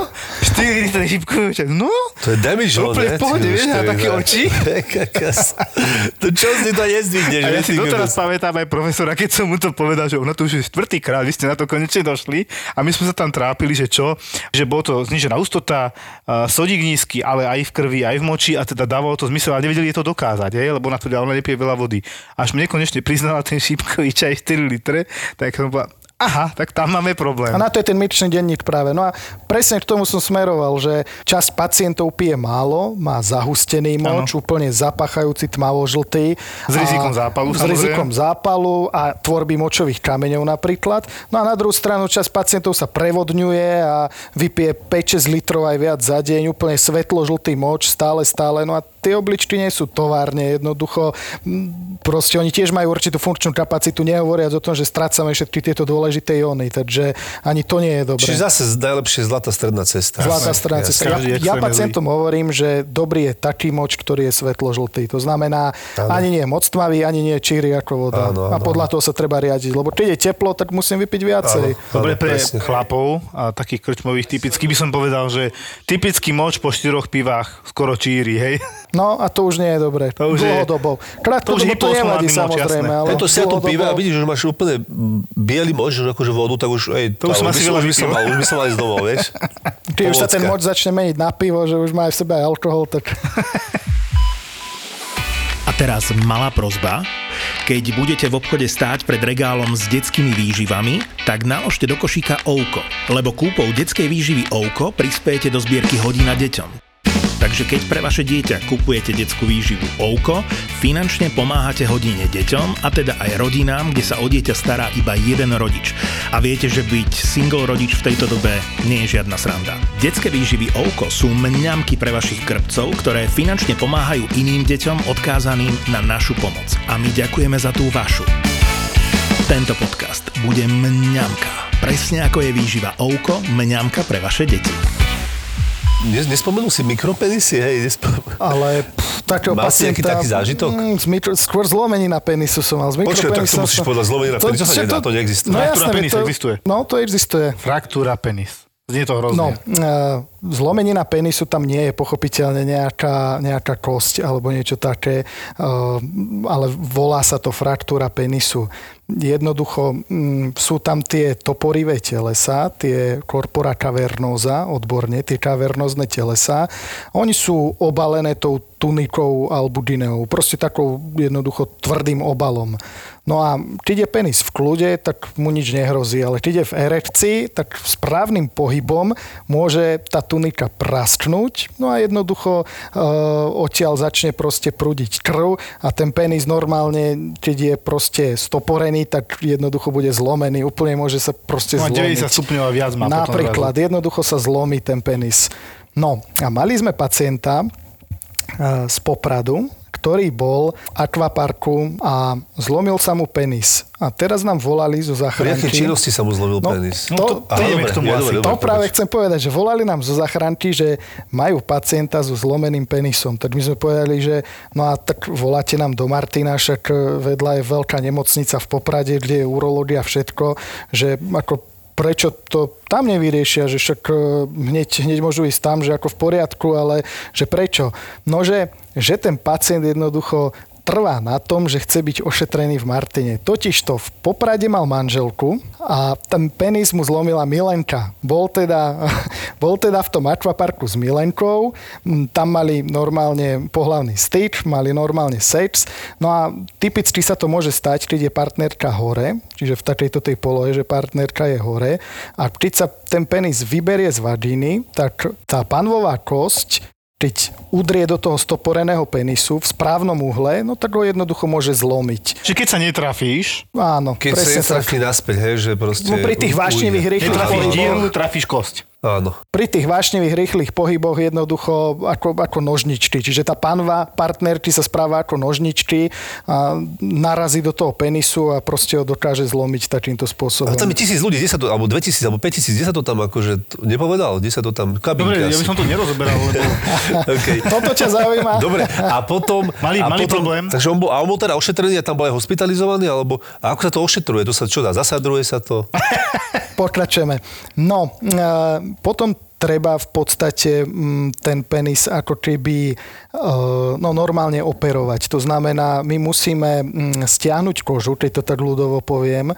4 litre šípkového čaju. No, To je damage, no, Úplne ne? v pohode, vieš, už a to je, také oči. To čo si to nezdvihneš? A ja si doteraz pamätám aj profesora, keď som mu to povedal, že ona to už je štvrtýkrát, vy ste na to konečne došli a my sme sa tam trápili, že čo, že bolo to znižená hustota, a sodík nízky, ale aj v krvi, aj v moči a teda dávalo to zmysel, ale nevedeli je to dokázať, hej, lebo ona tvrdila, ona nepije veľa vody. Až mne konečne priznala ten šípkový čaj 4 litre, tak som bola, aha, tak tam máme problém. A na to je ten myčný denník práve. No a presne k tomu som smeroval, že časť pacientov pije málo, má zahustený moč, úplne zapachajúci tmavo-žltý. S rizikom zápalu, S samozrejme. rizikom zápalu a tvorby močových kameňov napríklad. No a na druhú stranu časť pacientov sa prevodňuje a vypije 5-6 litrov aj viac za deň, úplne svetlo-žltý moč, stále, stále. No a tie obličky nie sú továrne, jednoducho. mm, Proste oni tiež majú určitú funkčnú kapacitu, nehovoriac o tom, že strácame všetky tieto dôležité jóny, takže ani to nie je dobré. Čiže zase najlepšie zlatá stredná cesta. Zlatá strana cesta. Ja, ja pacientom hovorím, že dobrý je taký moč, ktorý je svetlo-žltý. To znamená, Áno. ani nie je moc tmavý, ani nie je číry ako voda. Áno, a áno, podľa toho sa treba riadiť. Lebo keď je teplo, tak musím vypiť viacej. Áno. Dobre pre presne. chlapov a takých krčmových typicky by som povedal, že typický moč po štyroch pivách skoro číri, hej? No a to už nie je dobré. To už je- Dlhodobo. Krátko to už to, to nevadí samozrejme. Ale Tento si dlhodobo- pive a vidíš, že máš úplne biely moč, že akože vodu, tak už, ej, To už som asi veľa už by som mal, už by som mal ísť domov, vieš? Keď už sa ten moč začne meniť na pivo, že už má aj v sebe aj alkohol, tak... A teraz malá prozba. Keď budete v obchode stáť pred regálom s detskými výživami, tak naložte do košíka Ouko, lebo kúpou detskej výživy Ouko prispiejete do zbierky hodina deťom. Takže keď pre vaše dieťa kupujete detskú výživu Ouko, finančne pomáhate hodine deťom a teda aj rodinám, kde sa o dieťa stará iba jeden rodič. A viete, že byť single rodič v tejto dobe nie je žiadna sranda. Detské výživy Ouko sú mňamky pre vašich krpcov, ktoré finančne pomáhajú iným deťom odkázaným na našu pomoc. A my ďakujeme za tú vašu. Tento podcast bude mňamka. Presne ako je výživa Ouko, mňamka pre vaše deti. Nes, nespomenul si mikropenisy, hej? Nespomenul. Ale pff, takého nejaký pacienta... taký zážitok? Mm, z mikro, skôr zlomenina penisu som mal. Z Počkaj, tak to musíš som- povedať, zlomenina penisu sa nedá, to neexistuje. No Fraktúra jasné, penisa to, existuje. No, to existuje. Fraktúra penis. Znie to hrozne. No, uh, zlomenina penisu tam nie je pochopiteľne nejaká, nejaká kosť alebo niečo také, uh, ale volá sa to fraktúra penisu. Jednoducho mm, sú tam tie toporivé telesa, tie corpora cavernosa, odborne, tie kavernozne telesa. Oni sú obalené tou tunikou albudineou, proste takou jednoducho tvrdým obalom. No a keď je penis v kľude, tak mu nič nehrozí, ale keď je v erekcii, tak správnym pohybom môže tá tunika prasknúť, no a jednoducho e, odtiaľ začne proste prúdiť krv a ten penis normálne, keď je proste stoporený, tak jednoducho bude zlomený, úplne môže sa proste Má zlomiť. 90 stupňov a viac má Napríklad, jednoducho sa zlomí ten penis. No a mali sme pacienta e, z Popradu, ktorý bol v akvaparku a zlomil sa mu penis. A teraz nám volali zo Pri záchranky. akej činnosti sa mu zlomil No, penis? to- to Aha, dobre, k tomu ja, asi. dobre, To práve povedz. chcem povedať, že volali nám zo záchranky, že majú pacienta so zlomeným penisom. Tak my sme povedali, že no a tak voláte nám do Martina, však vedľa je veľká nemocnica v Poprade, kde je urológia všetko, že ako prečo to tam nevyriešia, že však e, hneď, hneď môžu ísť tam, že ako v poriadku, ale že prečo? No, že, že ten pacient jednoducho trvá na tom, že chce byť ošetrený v Martine. Totižto v Poprade mal manželku a ten penis mu zlomila Milenka. Bol teda, bol teda v tom akvaparku s Milenkou, m, tam mali normálne pohlavný styk, mali normálne sex, no a typicky sa to môže stať, keď je partnerka hore, čiže v takejto tej polohe, že partnerka je hore a keď sa ten penis vyberie z vagíny, tak tá panvová kosť keď udrie do toho stoporeného penisu v správnom uhle, no tak ho jednoducho môže zlomiť. Čiže keď sa netrafíš, Áno, Keď sa presne tak. netrafí naspäť, hej, že proste... No pri tých vášnivých rýchlych netrafíš dieru, trafíš kosť. Áno. pri tých vášnivých rýchlych pohyboch jednoducho ako, ako nožničky. Čiže tá panva partnerky sa správa ako nožničky a narazí do toho penisu a proste ho dokáže zlomiť takýmto spôsobom. A tam je tisíc ľudí, kde sa to, alebo 2000, alebo 5000, kde sa to tam akože, nepovedal, kde sa to tam, kabinka Dobre, ja asi. by som to nerozoberal, lebo okay. Toto ťa zaujíma? Dobre, a potom... Mali- a mali potom, problém? Takže on bol, a on bol teda ošetrený a tam bol aj hospitalizovaný, alebo a ako sa to ošetruje? To sa čo dá? Zasadruje sa to? Pokračujeme. No, e, potom treba v podstate mm, ten penis ako keby e, no, normálne operovať. To znamená, my musíme mm, stiahnuť kožu, keď to tak ľudovo poviem,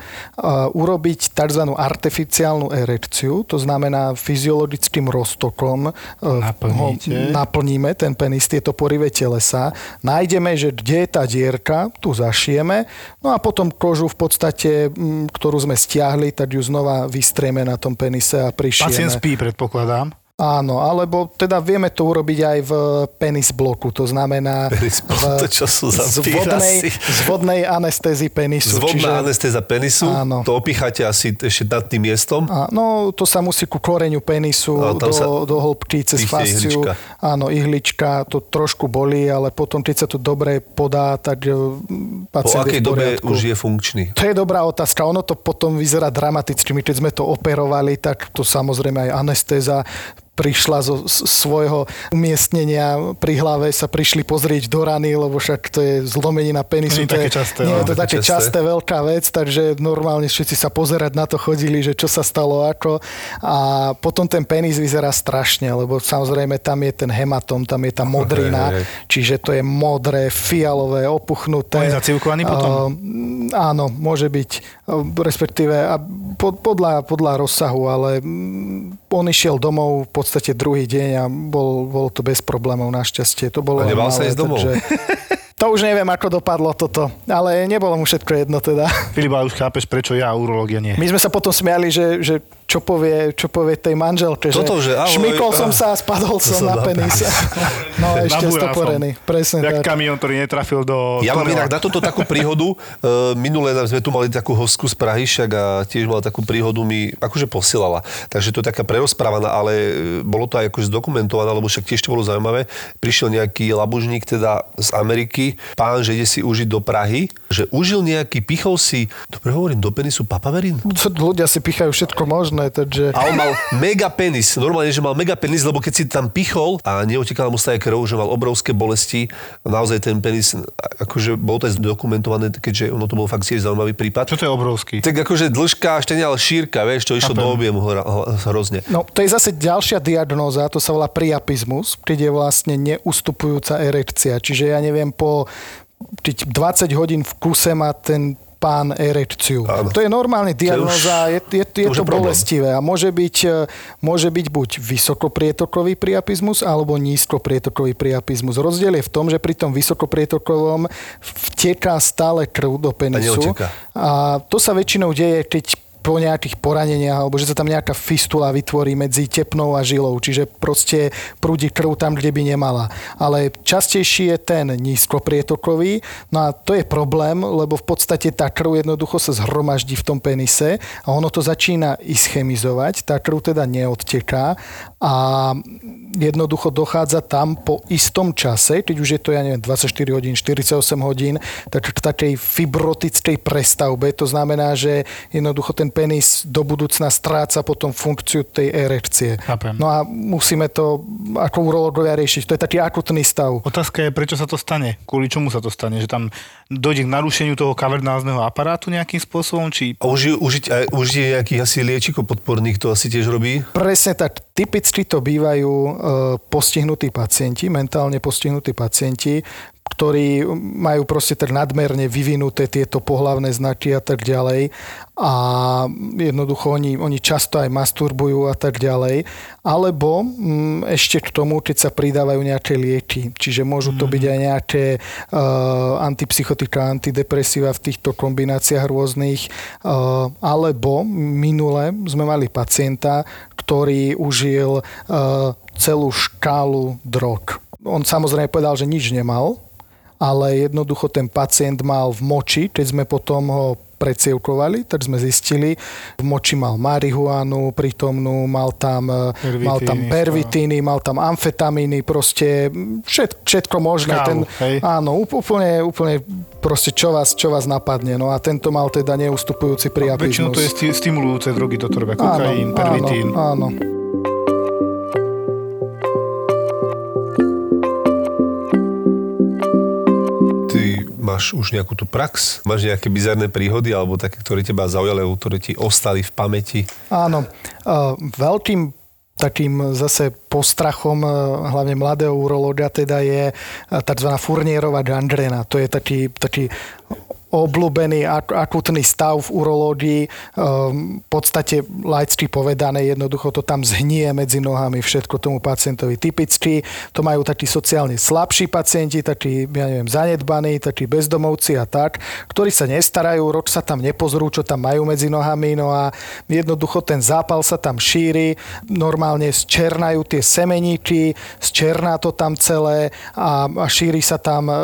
urobiť tzv. artificiálnu erekciu, to znamená fyziologickým roztokom e, Naplníte. ho naplníme ten penis, tieto porivé telesa, nájdeme, že kde je tá dierka, tu zašijeme, no a potom kožu v podstate, mm, ktorú sme stiahli, tak ju znova vystrieme na tom penise a prišijeme. pacient spí, predpokladám. Amsterdam. Áno, alebo teda vieme to urobiť aj v penis bloku, to znamená Penis bloku, to čo sú za z, vodnej, z vodnej anestézy penisu. Zvodná anestéza penisu, Áno. to opicháte asi ešte nad tým miestom. A, no, to sa musí ku koreňu penisu, tam do, sa do hĺbky, cez fasciu. ihlička. Áno, ihlička, to trošku bolí, ale potom, keď sa to dobre podá, tak e, Po pacient akej je v dobe už je funkčný? To je dobrá otázka. Ono to potom vyzerá dramaticky. My keď sme to operovali, tak to samozrejme aj anestéza prišla zo svojho umiestnenia pri hlave, sa prišli pozrieť do rany, lebo však to je zlomenina penisu. Nie je to také časté, Nie je to Také časté. časté, veľká vec, takže normálne všetci sa pozerať na to chodili, že čo sa stalo ako. A potom ten penis vyzerá strašne, lebo samozrejme tam je ten hematom, tam je tá modrina, hej, hej. čiže to je modré, fialové, opuchnuté. On je zacivkovaný potom? Uh, áno, môže byť, uh, respektíve a pod, podľa, podľa rozsahu, ale mm, on išiel domov v podstate druhý deň a bol, bolo to bez problémov našťastie. To bolo A nebal sa ísť domov? takže- To už neviem, ako dopadlo toto, ale nebolo mu všetko jedno teda. Filip, ale už chápeš, prečo ja a urológia nie. My sme sa potom smiali, že, že čo, povie, čo povie tej manželke, Toto, že že ahoj, šmykol som ah, sa a spadol som sa na dá penis. No ešte Nabúral som. stoporený, presne Jak tak. kamión, ktorý netrafil do Ja mám inak na toto takú príhodu. Uh, minulé sme tu mali takú hostku z Prahy, však a tiež mala takú príhodu, mi akože posielala. Takže to je taká prerozprávaná, ale e, bolo to aj akože zdokumentované, lebo však tiež to bolo zaujímavé. Prišiel nejaký labužník teda z Ameriky, pán, že ide si užiť do Prahy, že užil nejaký, pichol si, dobre hovorím, do penisu papaverín? Ľudia si pichajú všetko možné, takže... A on mal mega penis. Normálne, že mal mega penis, lebo keď si tam pichol a neotekala mu stále krv, že mal obrovské bolesti. Naozaj ten penis, akože bolo to aj zdokumentované, keďže ono to bol fakt tiež zaujímavý prípad. Čo to je obrovský? Tak akože dĺžka, ešte nie, ale šírka, vieš, to išlo do objemu hrozne. No, to je zase ďalšia diagnóza, to sa volá priapizmus, keď je vlastne neustupujúca erekcia. Čiže ja neviem, po keď 20 hodín v kuse má ten pán erekciu. Áno. To je normálne diagnoza, je, je, je to je problém. bolestivé a môže byť, e, môže byť buď vysokoprietokový priapizmus alebo nízkoprietokový priapizmus. Rozdiel je v tom, že pri tom vysokoprietokovom vteká stále krv do penisu. neodteká. A to sa väčšinou deje, keď po nejakých poraneniach, alebo že sa tam nejaká fistula vytvorí medzi tepnou a žilou, čiže proste prúdi krv tam, kde by nemala. Ale častejší je ten nízkoprietokový, no a to je problém, lebo v podstate tá krv jednoducho sa zhromaždí v tom penise a ono to začína ischemizovať, tá krv teda neodteká a jednoducho dochádza tam po istom čase, keď už je to, ja neviem, 24 hodín, 48 hodín, tak k takej fibrotickej prestavbe. To znamená, že jednoducho ten penis do budúcna stráca potom funkciu tej erekcie. Chápem. No a musíme to ako urologovia riešiť. To je taký akutný stav. Otázka je, prečo sa to stane? Kvôli čomu sa to stane? Že tam dojde k narušeniu toho kavernázneho aparátu nejakým spôsobom? Či A už, už je nejakých asi liečikov podporných, to asi tiež robí? Presne tak. Typicky to bývajú e, postihnutí pacienti, mentálne postihnutí pacienti, ktorí majú proste tak nadmerne vyvinuté tieto pohlavné znaky a tak ďalej a jednoducho oni, oni často aj masturbujú a tak ďalej. Alebo mm, ešte k tomu, keď sa pridávajú nejaké lieky, čiže môžu to byť aj nejaké uh, antipsychotika, antidepresíva v týchto kombináciách rôznych, uh, alebo minule sme mali pacienta, ktorý užil uh, celú škálu drog. On samozrejme povedal, že nič nemal, ale jednoducho ten pacient mal v moči, keď sme potom ho precievkovali, tak sme zistili, v moči mal marihuanu prítomnú, mal tam, pervitíny, mal tam pervitíny, mal tam amfetamíny, proste všet, všetko možné. Kávu, ten, hej? áno, úplne, úplne proste čo vás, čo vás napadne. No a tento mal teda neustupujúci priapizmus. väčšinou to je sti- stimulujúce drogy, toto robia kokain, pervitín. Áno, áno. Máš už nejakú tú prax? Máš nejaké bizarné príhody alebo také, ktoré teba zaujali, alebo ktoré ti ostali v pamäti? Áno, uh, veľkým takým zase postrachom uh, hlavne mladého urológa teda je uh, tzv. furnierová gangrena. To je taký, taký obľúbený ak- akutný stav v urológii. Um, v podstate laicky povedané, jednoducho to tam zhnie medzi nohami všetko tomu pacientovi. Typicky to majú takí sociálne slabší pacienti, takí, ja neviem, zanedbaní, takí bezdomovci a tak, ktorí sa nestarajú, rok sa tam nepozrú, čo tam majú medzi nohami, no a jednoducho ten zápal sa tam šíri, normálne zčernajú tie semeníky, zčerná to tam celé a, a šíri sa tam, e,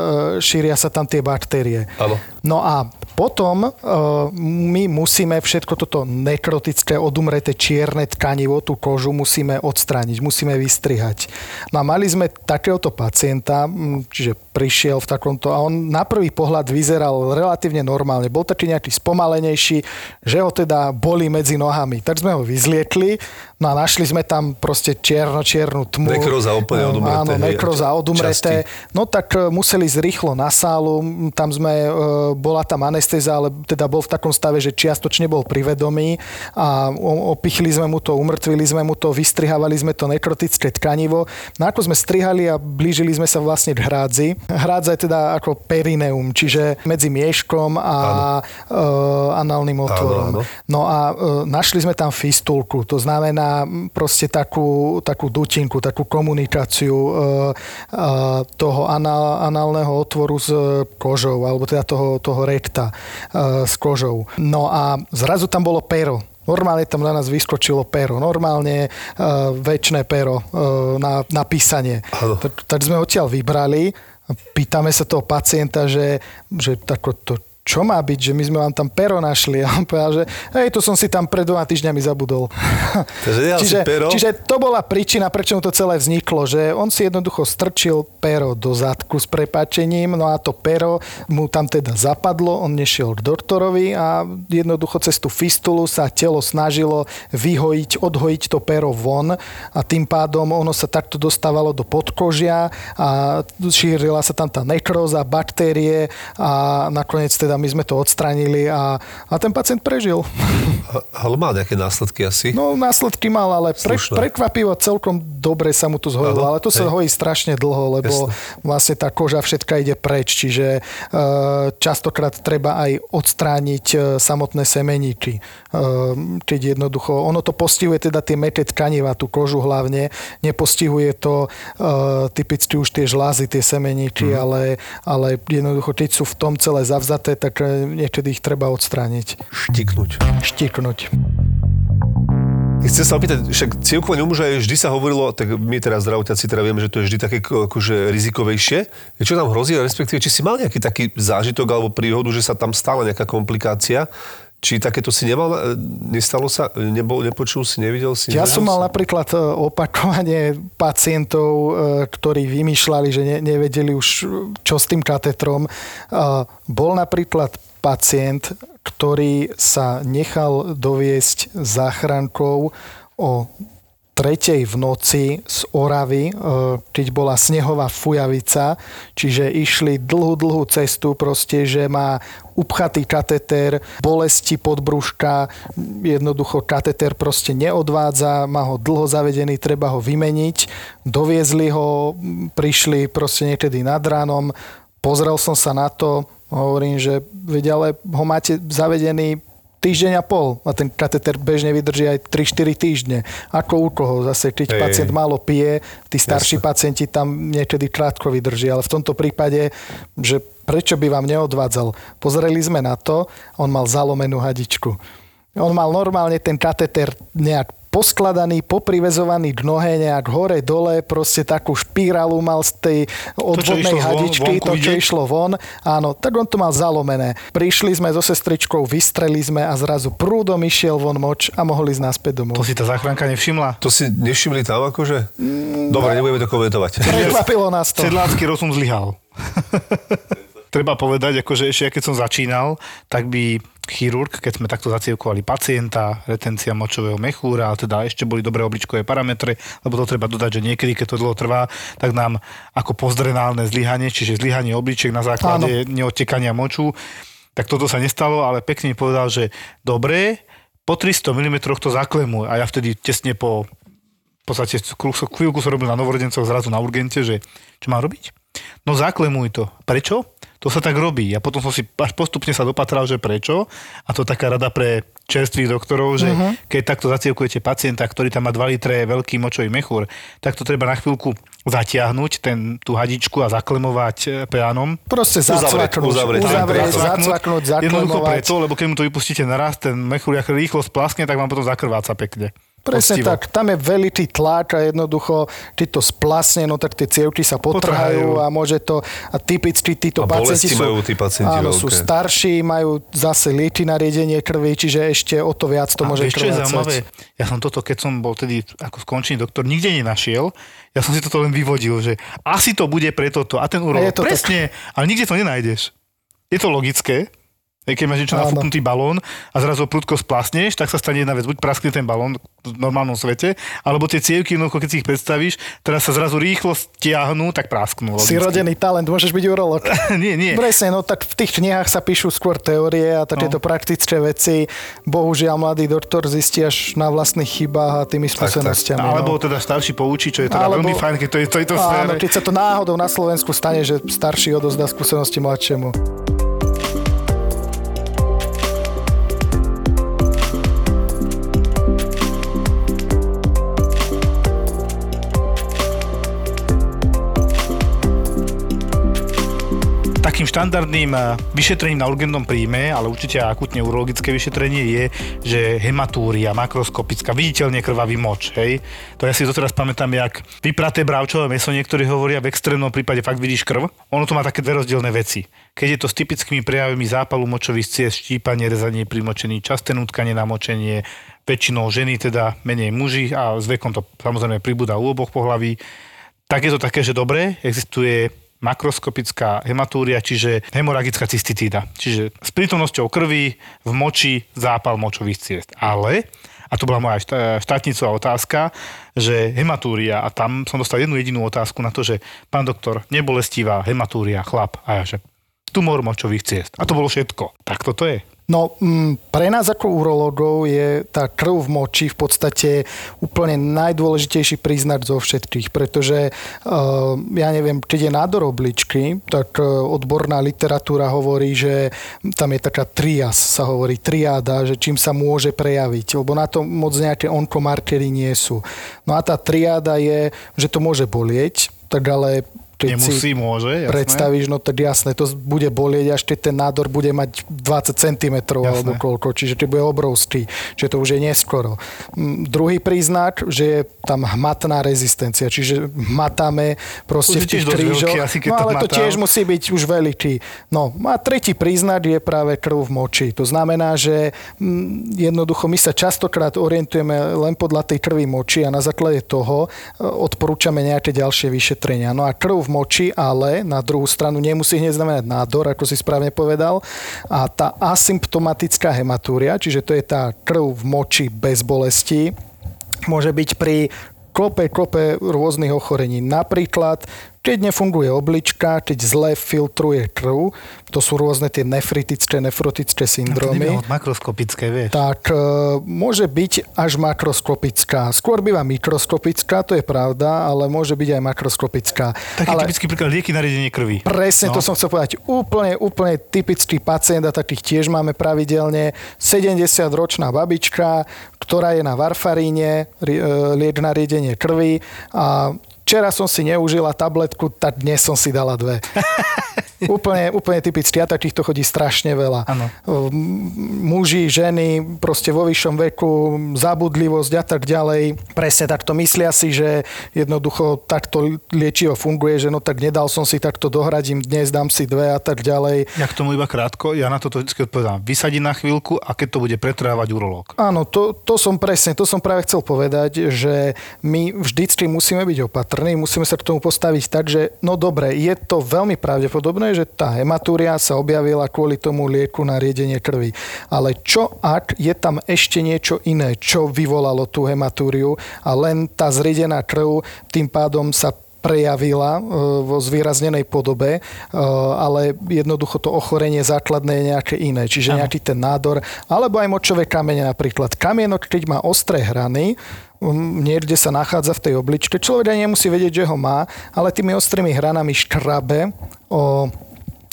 šíria sa tam tie baktérie. Áno. No a potom uh, my musíme všetko toto nekrotické, odumreté čierne tkanivo, tú kožu musíme odstrániť, musíme vystrihať. No a mali sme takéhoto pacienta, čiže prišiel v takomto a on na prvý pohľad vyzeral relatívne normálne. Bol taký nejaký spomalenejší, že ho teda boli medzi nohami. Tak sme ho vyzliekli, no a našli sme tam proste čierno-čiernu tmu. Nekroza úplne odumreté, Áno, nekroza odumreté. No tak e, museli ísť rýchlo na sálu, tam sme, e, bola tam anestéza, ale teda bol v takom stave, že čiastočne bol pri vedomí a opichli sme mu to, umrtvili sme mu to, vystrihávali sme to nekrotické tkanivo. No ako sme strihali a blížili sme sa vlastne k hrádzi. Hrádza je teda ako perineum, čiže medzi mieškom a e, análnym otvorom. áno. No a e, našli sme tam fistulku, to znamená proste takú, takú dutinku, takú komunikáciu e, e, toho anál, análneho otvoru s kožou, alebo teda toho, toho rekta e, s kožou. No a zrazu tam bolo pero. Normálne tam na nás vyskočilo pero. Normálne uh, väčšie pero uh, na, na písanie. Áno. Tak, tak sme odtiaľ vybrali pýtame sa toho pacienta, že, že tako, to, čo má byť, že my sme vám tam pero našli. A on povedal, že hej, to som si tam pred dvoma týždňami zabudol. Takže čiže, pero? čiže to bola príčina, prečo mu to celé vzniklo, že on si jednoducho strčil pero do zadku s prepačením, no a to pero mu tam teda zapadlo, on nešiel k doktorovi a jednoducho cez tú fistulu sa telo snažilo vyhojiť, odhojiť to pero von a tým pádom ono sa takto dostávalo do podkožia a šírila sa tam tá nekróza, baktérie a nakoniec teda my sme to odstránili a, a ten pacient prežil. Ale má nejaké následky asi? No následky mal, ale pre, Slušné. prekvapivo celkom dobre sa mu to zhojilo, ale to sa hojí strašne dlho, lebo Jasné. vlastne tá koža všetka ide preč, čiže e, častokrát treba aj odstrániť e, samotné semeniky. E, keď jednoducho, ono to postihuje teda tie meké tkaniva, tú kožu hlavne, nepostihuje to e, typicky už tie žlázy, tie semeniky, Mhm. ale, ale jednoducho, keď sú v tom celé zavzaté, tak e, niekedy ich treba odstrániť, Štiknúť. štiknúť. Chcem sa opýtať, však cievkovanie u muža je vždy sa hovorilo, tak my teraz zdravotiaci teda vieme, že to je vždy také ko- akože rizikovejšie. Čo tam hrozí, respektíve, či si mal nejaký taký zážitok alebo príhodu, že sa tam stala nejaká komplikácia? Či takéto si nemal, e, nestalo sa, nebol, nepočul si, nevidel si? Ja som mal si? napríklad e, opakovanie pacientov, e, ktorí vymýšľali, že ne, nevedeli už, čo s tým katetrom. Bol napríklad pacient, ktorý sa nechal doviesť záchrankou o tretej v noci z Oravy, e, keď bola snehová fujavica, čiže išli dlhú, dlhú cestu proste, že má upchatý kateter, bolesti podbrúška, jednoducho kateter proste neodvádza, má ho dlho zavedený, treba ho vymeniť. Doviezli ho, prišli proste niekedy nad ránom, pozrel som sa na to, hovorím, že veď ale ho máte zavedený týždeň a pol a ten kateter bežne vydrží aj 3-4 týždne. Ako u koho zase, keď Hej. pacient málo pije, tí starší Jasne. pacienti tam niekedy krátko vydrží, ale v tomto prípade, že prečo by vám neodvádzal? Pozreli sme na to, on mal zalomenú hadičku. On mal normálne ten kateter nejak poskladaný, poprivezovaný k nohe, nejak hore, dole, proste takú špirálu mal z tej odvodnej von- hadičky, vonku to, čo vidieť? išlo von. Áno, tak on to mal zalomené. Prišli sme so sestričkou, vystreli sme a zrazu prúdom išiel von moč a mohli ísť naspäť domov. To si tá záchranka nevšimla? To si nevšimli tam akože? Dobre, nebudeme to komentovať. Prekvapilo nás to. Sedlácky rozum zlyhal. Treba povedať, akože ešte ja keď som začínal, tak by chirurg, keď sme takto zacievkovali pacienta, retencia močového mechúra, a teda ešte boli dobré obličkové parametre, lebo to treba dodať, že niekedy, keď to dlho trvá, tak nám ako pozdrenálne zlyhanie, čiže zlyhanie obličiek na základe neodtekania moču, tak toto sa nestalo, ale pekne mi povedal, že dobre, po 300 mm to zaklemuj. A ja vtedy tesne po v podstate chvíľku som robil na novorodencoch zrazu na urgente, že čo mám robiť? No zaklemuj to. Prečo? To sa tak robí. A potom som si až postupne sa dopatral, že prečo. A to taká rada pre čerstvých doktorov, že uh-huh. keď takto zacievkujete pacienta, ktorý tam má 2 litre veľký močový mechúr, tak to treba na chvíľku zatiahnuť, ten, tú hadičku a zaklemovať e, peánom. Proste Uzavrieť, zacvaknúť, uzavrieť, uzavrieť, Zacvaknúť. zacvaknúť, Jednoducho zaklemovať. preto, lebo keď mu to vypustíte naraz, ten mechúr rýchlo spláskne, tak vám potom zakrváca pekne. Presne Poctivo. tak, tam je veľký tlak a jednoducho, keď to splasne, no tak tie cievky sa potrhajú Potrhajú. a môže to, a typicky títo A pacienti sú, majú tí pacienti áno, sú veľké. starší, majú zase lieky na riedenie krvi, čiže ešte o to viac to A môže vieš, čo je zaujímavé? Ja som toto, keď som bol tedy ako skončený doktor, nikde nenašiel. Ja som si toto len vyvodil, že asi to bude pre toto. A ten urológ, presne, ale nikde to nenájdeš. Je to logické, keď máš niečo Áno. nafúknutý balón a zrazu prudko splasneš, tak sa stane jedna vec, buď praskne ten balón v normálnom svete, alebo tie cievky, no, keď si ich predstavíš, teraz sa zrazu rýchlo stiahnu, tak prasknú. Si rodený talent, môžeš byť urolog. nie, nie. Presne, no tak v tých knihách sa píšu skôr teórie a takéto No. praktické veci. Bohužiaľ, mladý doktor zistí až na vlastných chybách a tými tak. skúsenostiami. Alebo no. teda starší poučí, čo je teda Alebo- veľmi fajn, keď to je v tejto Áno, sfére. keď sa to náhodou na Slovensku stane, že starší odozdá skúsenosti mladšiemu. Takým štandardným eh, vyšetrením na urgentnom príjme, ale určite akutne urologické vyšetrenie je, že hematúria, makroskopická, viditeľne krvavý moč, hej. To ja si doteraz pamätám, jak vypraté bravčové meso, niektorí hovoria, v extrémnom prípade fakt vidíš krv. Ono to má také dve rozdielne veci. Keď je to s typickými prejavmi zápalu močových ciest, štípanie, rezanie pri močení, časté nutkanie na močenie, väčšinou ženy, teda menej muži a s vekom to samozrejme pribúda u oboch pohlaví, tak je to také, že dobre, existuje makroskopická hematúria, čiže hemoragická cystitída. Čiže s prítomnosťou krvi v moči zápal močových ciest. Ale, a to bola moja štátnicová otázka, že hematúria, a tam som dostal jednu jedinú otázku na to, že pán doktor, nebolestivá hematúria, chlap. A ja že, tumor močových ciest. A to bolo všetko. Tak toto je. No, mm, pre nás ako urológov je tá krv v moči v podstate úplne najdôležitejší príznak zo všetkých, pretože uh, ja neviem, keď je nádor obličky, tak uh, odborná literatúra hovorí, že tam je taká trias, sa hovorí triáda, že čím sa môže prejaviť, lebo na to moc nejaké onkomarkery nie sú. No a tá triáda je, že to môže bolieť, tak ale keď Nemusí, si môže, jasné. predstavíš, no tak jasné, to bude bolieť, až keď ten nádor bude mať 20 cm alebo koľko, čiže to bude obrovský, čiže to už je neskoro. Mm, Druhý príznak, že je tam hmatná rezistencia, čiže hmatáme proste Už v tých krížoch. veľký, no to ale to hmatám. tiež musí byť už veľký. No a tretí príznak je práve krv v moči. To znamená, že mm, jednoducho my sa častokrát orientujeme len podľa tej krvi moči a na základe toho e, odporúčame nejaké ďalšie vyšetrenia. No a krv v moči, ale na druhú stranu nemusí hneď znamenať nádor, ako si správne povedal. A tá asymptomatická hematúria, čiže to je tá krv v moči bez bolesti, môže byť pri klope, klope rôznych ochorení. Napríklad, keď nefunguje oblička, keď zle filtruje krv, to sú rôzne tie nefritické, nefrotické syndromy je makroskopické, vieš. tak e, môže byť až makroskopická. Skôr býva mikroskopická, to je pravda, ale môže byť aj makroskopická. Taký ale typický príklad lieky na riedenie krvi. presne to som chcel povedať. Úplne, úplne typický pacient a takých tiež máme pravidelne. 70-ročná babička, ktorá je na varfaríne, e, liek na riedenie krvi a Včera som si neužila tabletku, tak dnes som si dala dve. úplne, úplne typicky. A takýchto chodí strašne veľa. Áno. M- Muži, ženy, proste vo vyššom veku, zabudlivosť a tak ďalej. Presne takto myslia si, že jednoducho takto liečivo funguje, že no tak nedal som si takto dohradím dnes, dám si dve a tak ďalej. Ja k tomu iba krátko, ja na toto vždy odpovedám. Vysadiť na chvíľku a keď to bude pretrvávať urológ. Áno, to, to som presne, to som práve chcel povedať, že my vždycky musíme byť opatrní, musíme sa k tomu postaviť tak, že no dobre, je to veľmi pravdepodobné, že tá hematúria sa objavila kvôli tomu lieku na riedenie krvi. Ale čo ak je tam ešte niečo iné, čo vyvolalo tú hematúriu a len tá zriedená krv tým pádom sa prejavila e, vo zvýraznenej podobe, e, ale jednoducho to ochorenie základné je nejaké iné, čiže nejaký ten nádor, alebo aj močové kamene napríklad. Kamienok, keď má ostré hrany, niekde sa nachádza v tej obličke, človek aj nemusí vedieť, že ho má, ale tými ostrými hranami škrabe o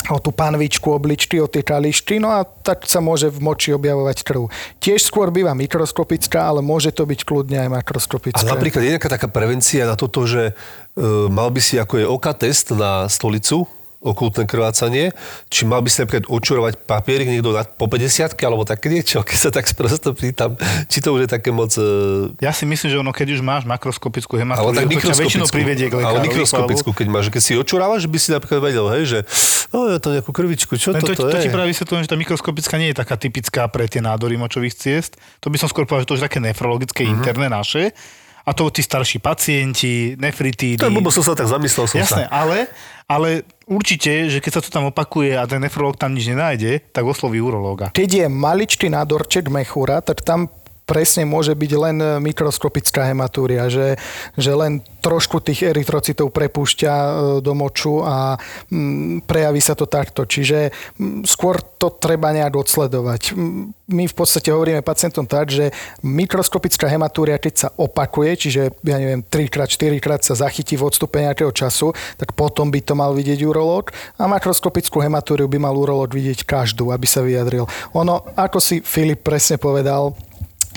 o tú panvičku obličky, o tie kališky, no a tak sa môže v moči objavovať krv. Tiež skôr býva mikroskopická, ale môže to byť kľudne aj A makroskopická. napríklad je nejaká taká prevencia na toto, že e, mal by si ako je oka test na stolicu, okultné krvácanie, či mal by si napríklad očurovať papierik niekto na, po 50 alebo také niečo, keď sa tak sprosto pýtam, či to už je také moc... E, Ja si myslím, že ono, keď už máš makroskopickú ale hematúriu, tak to ťa väčšinou mikroskopickú. privedie k ale lekárovi. mikroskopickú, keď máš, keď si očurávaš, by si napríklad vedel, hej, že no, je to nejakú krvičku, čo Len to, toto to, je? ti práve vysvetľujem, že tá mikroskopická nie je taká typická pre tie nádory močových ciest. To by som skôr povedal, že to už také nefrologické, Mhm. interné naše. A to tí starší pacienti, nefritídy. To je blbo, som sa tak zamyslel som Jasné, sa. ale, ale určite, že keď sa to tam opakuje a ten nefrolog tam nič nenájde, tak osloví urológa. Keď je maličký nádorček mechúra, tak tam presne môže byť len e, mikroskopická hematúria, že, že len trošku tých erytrocitov prepúšťa e, do moču a mm, prejaví sa to takto. Čiže mm, skôr to treba nejak odsledovať. My v podstate hovoríme pacientom tak, že mikroskopická hematúria, keď sa opakuje, čiže ja neviem, 3 krát, 4 krát sa zachytí v odstupe nejakého času, tak potom by to mal vidieť urológ a makroskopickú hematúriu by mal urológ vidieť každú, aby sa vyjadril. Ono, ako si Filip presne povedal,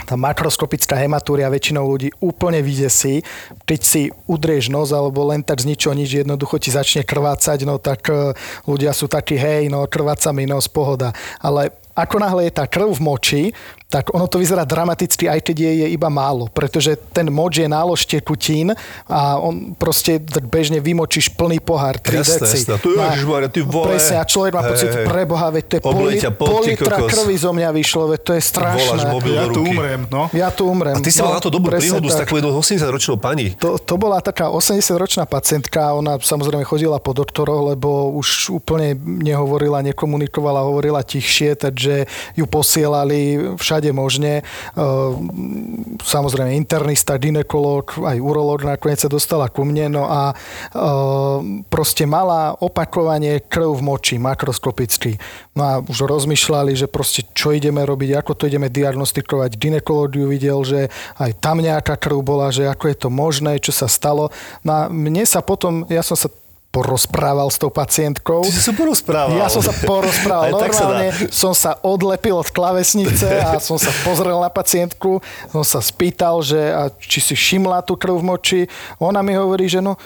tá makroskopická hematúria väčšinou ľudí úplne vydesí. Keď si udrieš nos alebo len tak z ničoho nič jednoducho ti začne krvácať, no tak e, ľudia sú takí, hej, no krváca mi nos, pohoda. Ale ako náhle je tá krv v moči, tak ono to vyzerá dramaticky, aj keď je, je iba málo, pretože ten moč je nálož tekutín a on proste tak bežne vymočíš plný pohár, 3 Jasné, deci. jasné. Tu, ježišmarja, ty vole. Presne, a človek má pocit, hej. preboha, veď to je pol, pol litra kokos. krvi zo mňa vyšlo, veď to je strašné. Ja tu umrem, no. Ja tu umrem. A ty si mal na to dobrú príhodu s tak. takou jednou 80-ročnou pani. To, to bola taká 80-ročná pacientka, ona samozrejme chodila po doktoroch, lebo už úplne nehovorila, nekomunikovala, hovorila tichšie, takže ju posielali všade všade možne. Ehm, samozrejme internista, ginekolog, aj urológ nakoniec sa dostala ku mne, no a ehm, proste mala opakovanie krv v moči, makroskopicky. No a už rozmýšľali, že proste čo ideme robiť, ako to ideme diagnostikovať. Ginekolog ju videl, že aj tam nejaká krv bola, že ako je to možné, čo sa stalo. No a mne sa potom, ja som sa porozprával s tou pacientkou. Ty si sa porozprával. Ja som sa porozprával. Tak sa Normálne som sa odlepil od klavesnice a som sa pozrel na pacientku, som sa spýtal, že a či si všimla tú krv v moči. Ona mi hovorí, že no,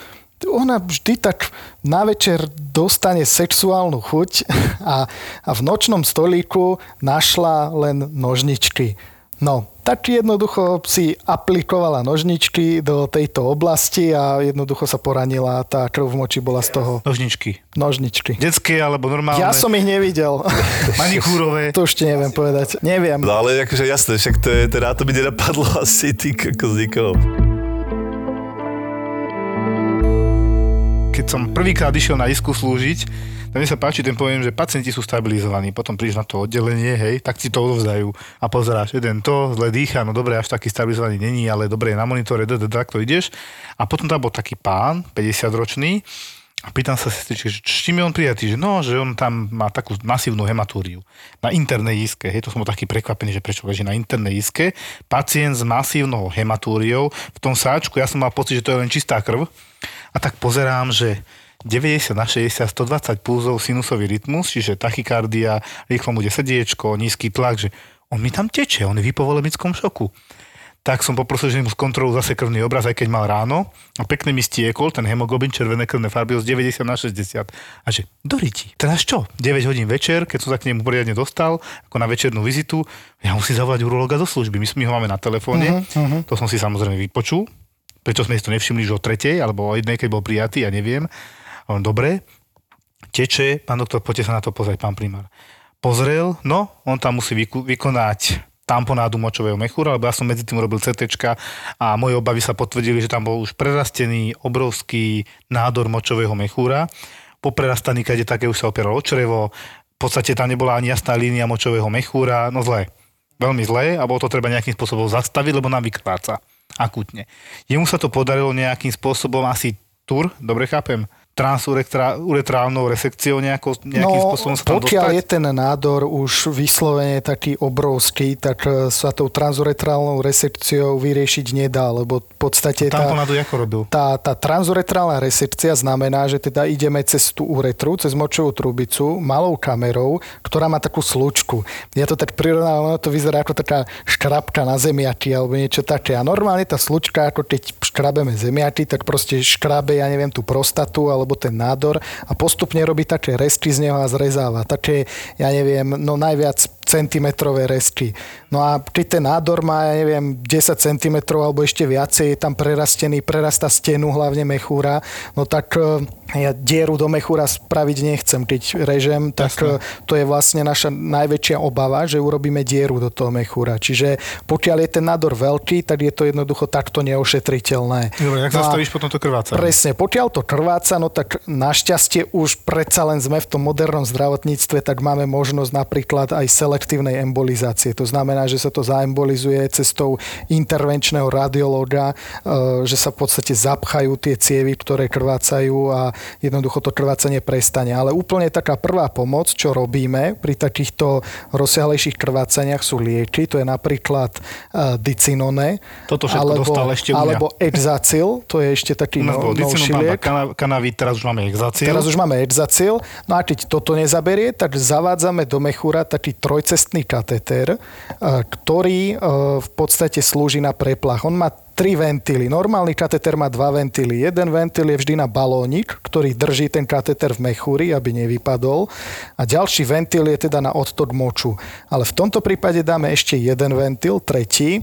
ona vždy tak na večer dostane sexuálnu chuť a, a v nočnom stolíku našla len nožničky. No, tak jednoducho si aplikovala nožničky do tejto oblasti a jednoducho sa poranila a tá krv v moči bola z toho Nožničky. nožničky. Detské alebo normálne? Ja som ich nevidel. Manikúrové. to už ti neviem povedať. Neviem. No ale akože jasné, však to je, teda to by nenapadlo asi ty nikoho. Keď som prvýkrát išiel na isku slúžiť, tak mi sa páči ten pojem, že pacienti sú stabilizovaní. Potom prídeš na to oddelenie, hej, tak ti to odovzdajú a pozeráš, jeden to, zle dýcha, no dobre, až taký stabilizovaný není, ale dobre na monitore, takto ideš. A potom tam bol taký pán, 50 ročný, a pýtam sa sestričky, že čím je on prijatý, že no, že on tam má takú masívnu hematúriu na internej iske. Hej, to som bol taký prekvapený, že prečo leží na internej iske. Pacient s masívnou hematúriou, v tom sáčku, ja som mal pocit, že to je len čistá krv. A tak pozerám, že 90 na 60, 120 pulzov sinusový rytmus, čiže tachykardia, rýchlo mu ide srdiečko, nízky tlak, že on mi tam teče, on je v hypovolemickom šoku tak som poprosil, že mu skontrolujú zase krvný obraz, aj keď mal ráno. A pekne mi stiekol ten hemoglobin, červené krvné farby z 90 na 60. A že, do riti. Teraz čo? 9 hodín večer, keď som sa k nemu poriadne dostal, ako na večernú vizitu, ja musím zavolať urologa zo služby. My, my ho máme na telefóne, uh-huh, uh-huh. to som si samozrejme vypočul. Prečo sme si to nevšimli, že o tretej, alebo o jednej, keď bol prijatý, ja neviem. On, dobre, teče, pán doktor, poďte sa na to pozrieť, pán primár. Pozrel, no, on tam musí vyku- vykonať tamponádu močového mechúra, lebo ja som medzi tým robil CT a moje obavy sa potvrdili, že tam bol už prerastený obrovský nádor močového mechúra. Po prerastaní, keď je také, už sa opieralo o črevo, v podstate tam nebola ani jasná línia močového mechúra, no zle. Veľmi zle a bolo to treba nejakým spôsobom zastaviť, lebo nám vykrváca akutne. Jemu sa to podarilo nejakým spôsobom asi tur, dobre chápem, transuretrálnou resekciou nejako, nejakým no, spôsobom sa tam pokiaľ dostať? je ten nádor už vyslovene taký obrovský, tak e, sa tou transuretrálnou resekciou vyriešiť nedá, lebo v podstate tá, tá, tá transuretrálna resekcia znamená, že teda ideme cez tú uretru, cez močovú trubicu, malou kamerou, ktorá má takú slučku. Ja to tak prirovnávam, to vyzerá ako taká škrabka na zemiaky alebo niečo také. A normálne tá slučka, ako keď škrabeme zemiaky, tak proste škrabe, ja neviem, tú prostatu alebo ten nádor a postupne robí také restky z neho a zrezáva. Také, ja neviem, no najviac centimetrové resky. No a keď ten nádor má, ja neviem, 10 cm alebo ešte viacej, je tam prerastený, prerasta stenu, hlavne mechúra, no tak e, ja dieru do mechúra spraviť nechcem, keď režem, tak Jasne. to je vlastne naša najväčšia obava, že urobíme dieru do toho mechúra. Čiže pokiaľ je ten nádor veľký, tak je to jednoducho takto neošetriteľné. Dobre, jak No zastavíš potom to krvácanie? Presne, pokiaľ to krváca, no tak našťastie už predsa len sme v tom modernom zdravotníctve, tak máme možnosť napríklad aj selektívnej embolizácie. To znamená, že sa to zaembolizuje cestou intervenčného radiológa, e, že sa v podstate zapchajú tie cievy, ktoré krvácajú a jednoducho to krvácanie prestane. Ale úplne taká prvá pomoc, čo robíme pri takýchto rozsiahlejších krvácaniach sú lieky, to je napríklad e, dicinone, Toto všetko alebo, dostal ešte u mňa. alebo Exacil, to je ešte taký no, bol novší liek. kana, kanavit, teraz už máme exáciu. Teraz už máme Exacil. No a keď toto nezaberie, tak zavádzame do mechúra taký trojcestný kateter, e, ktorý e, v podstate slúži na preplach. On má tri ventily. Normálny kateter má dva ventily. Jeden ventil je vždy na balónik, ktorý drží ten kateter v mechúri, aby nevypadol. A ďalší ventil je teda na odtok moču. Ale v tomto prípade dáme ešte jeden ventil, tretí,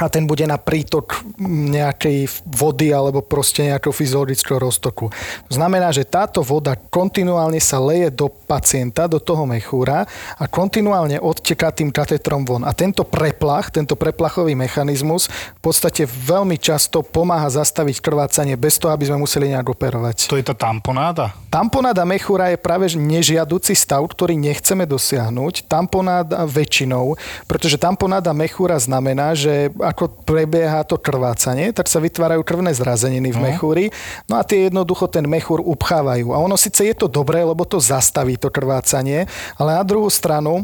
a ten bude na prítok nejakej vody alebo proste nejakého fyziologického roztoku. To znamená, že táto voda kontinuálne sa leje do pacienta, do toho mechúra a kontinuálne odteká tým katetrom von. A tento preplach, tento preplachový mechanizmus v podstate veľmi často pomáha zastaviť krvácanie bez toho, aby sme museli nejak operovať. To je tá tamponáda? Tamponáda mechúra je práve nežiaduci stav, ktorý nechceme dosiahnuť. Tamponáda väčšinou, pretože tamponáda mechúra znamená, že ako prebieha to krvácanie, tak sa vytvárajú krvné zrazeniny v No. mechúri. No a tie jednoducho ten mechúr upchávajú. A ono síce je to dobré, lebo to zastaví to krvácanie, ale na druhú stranu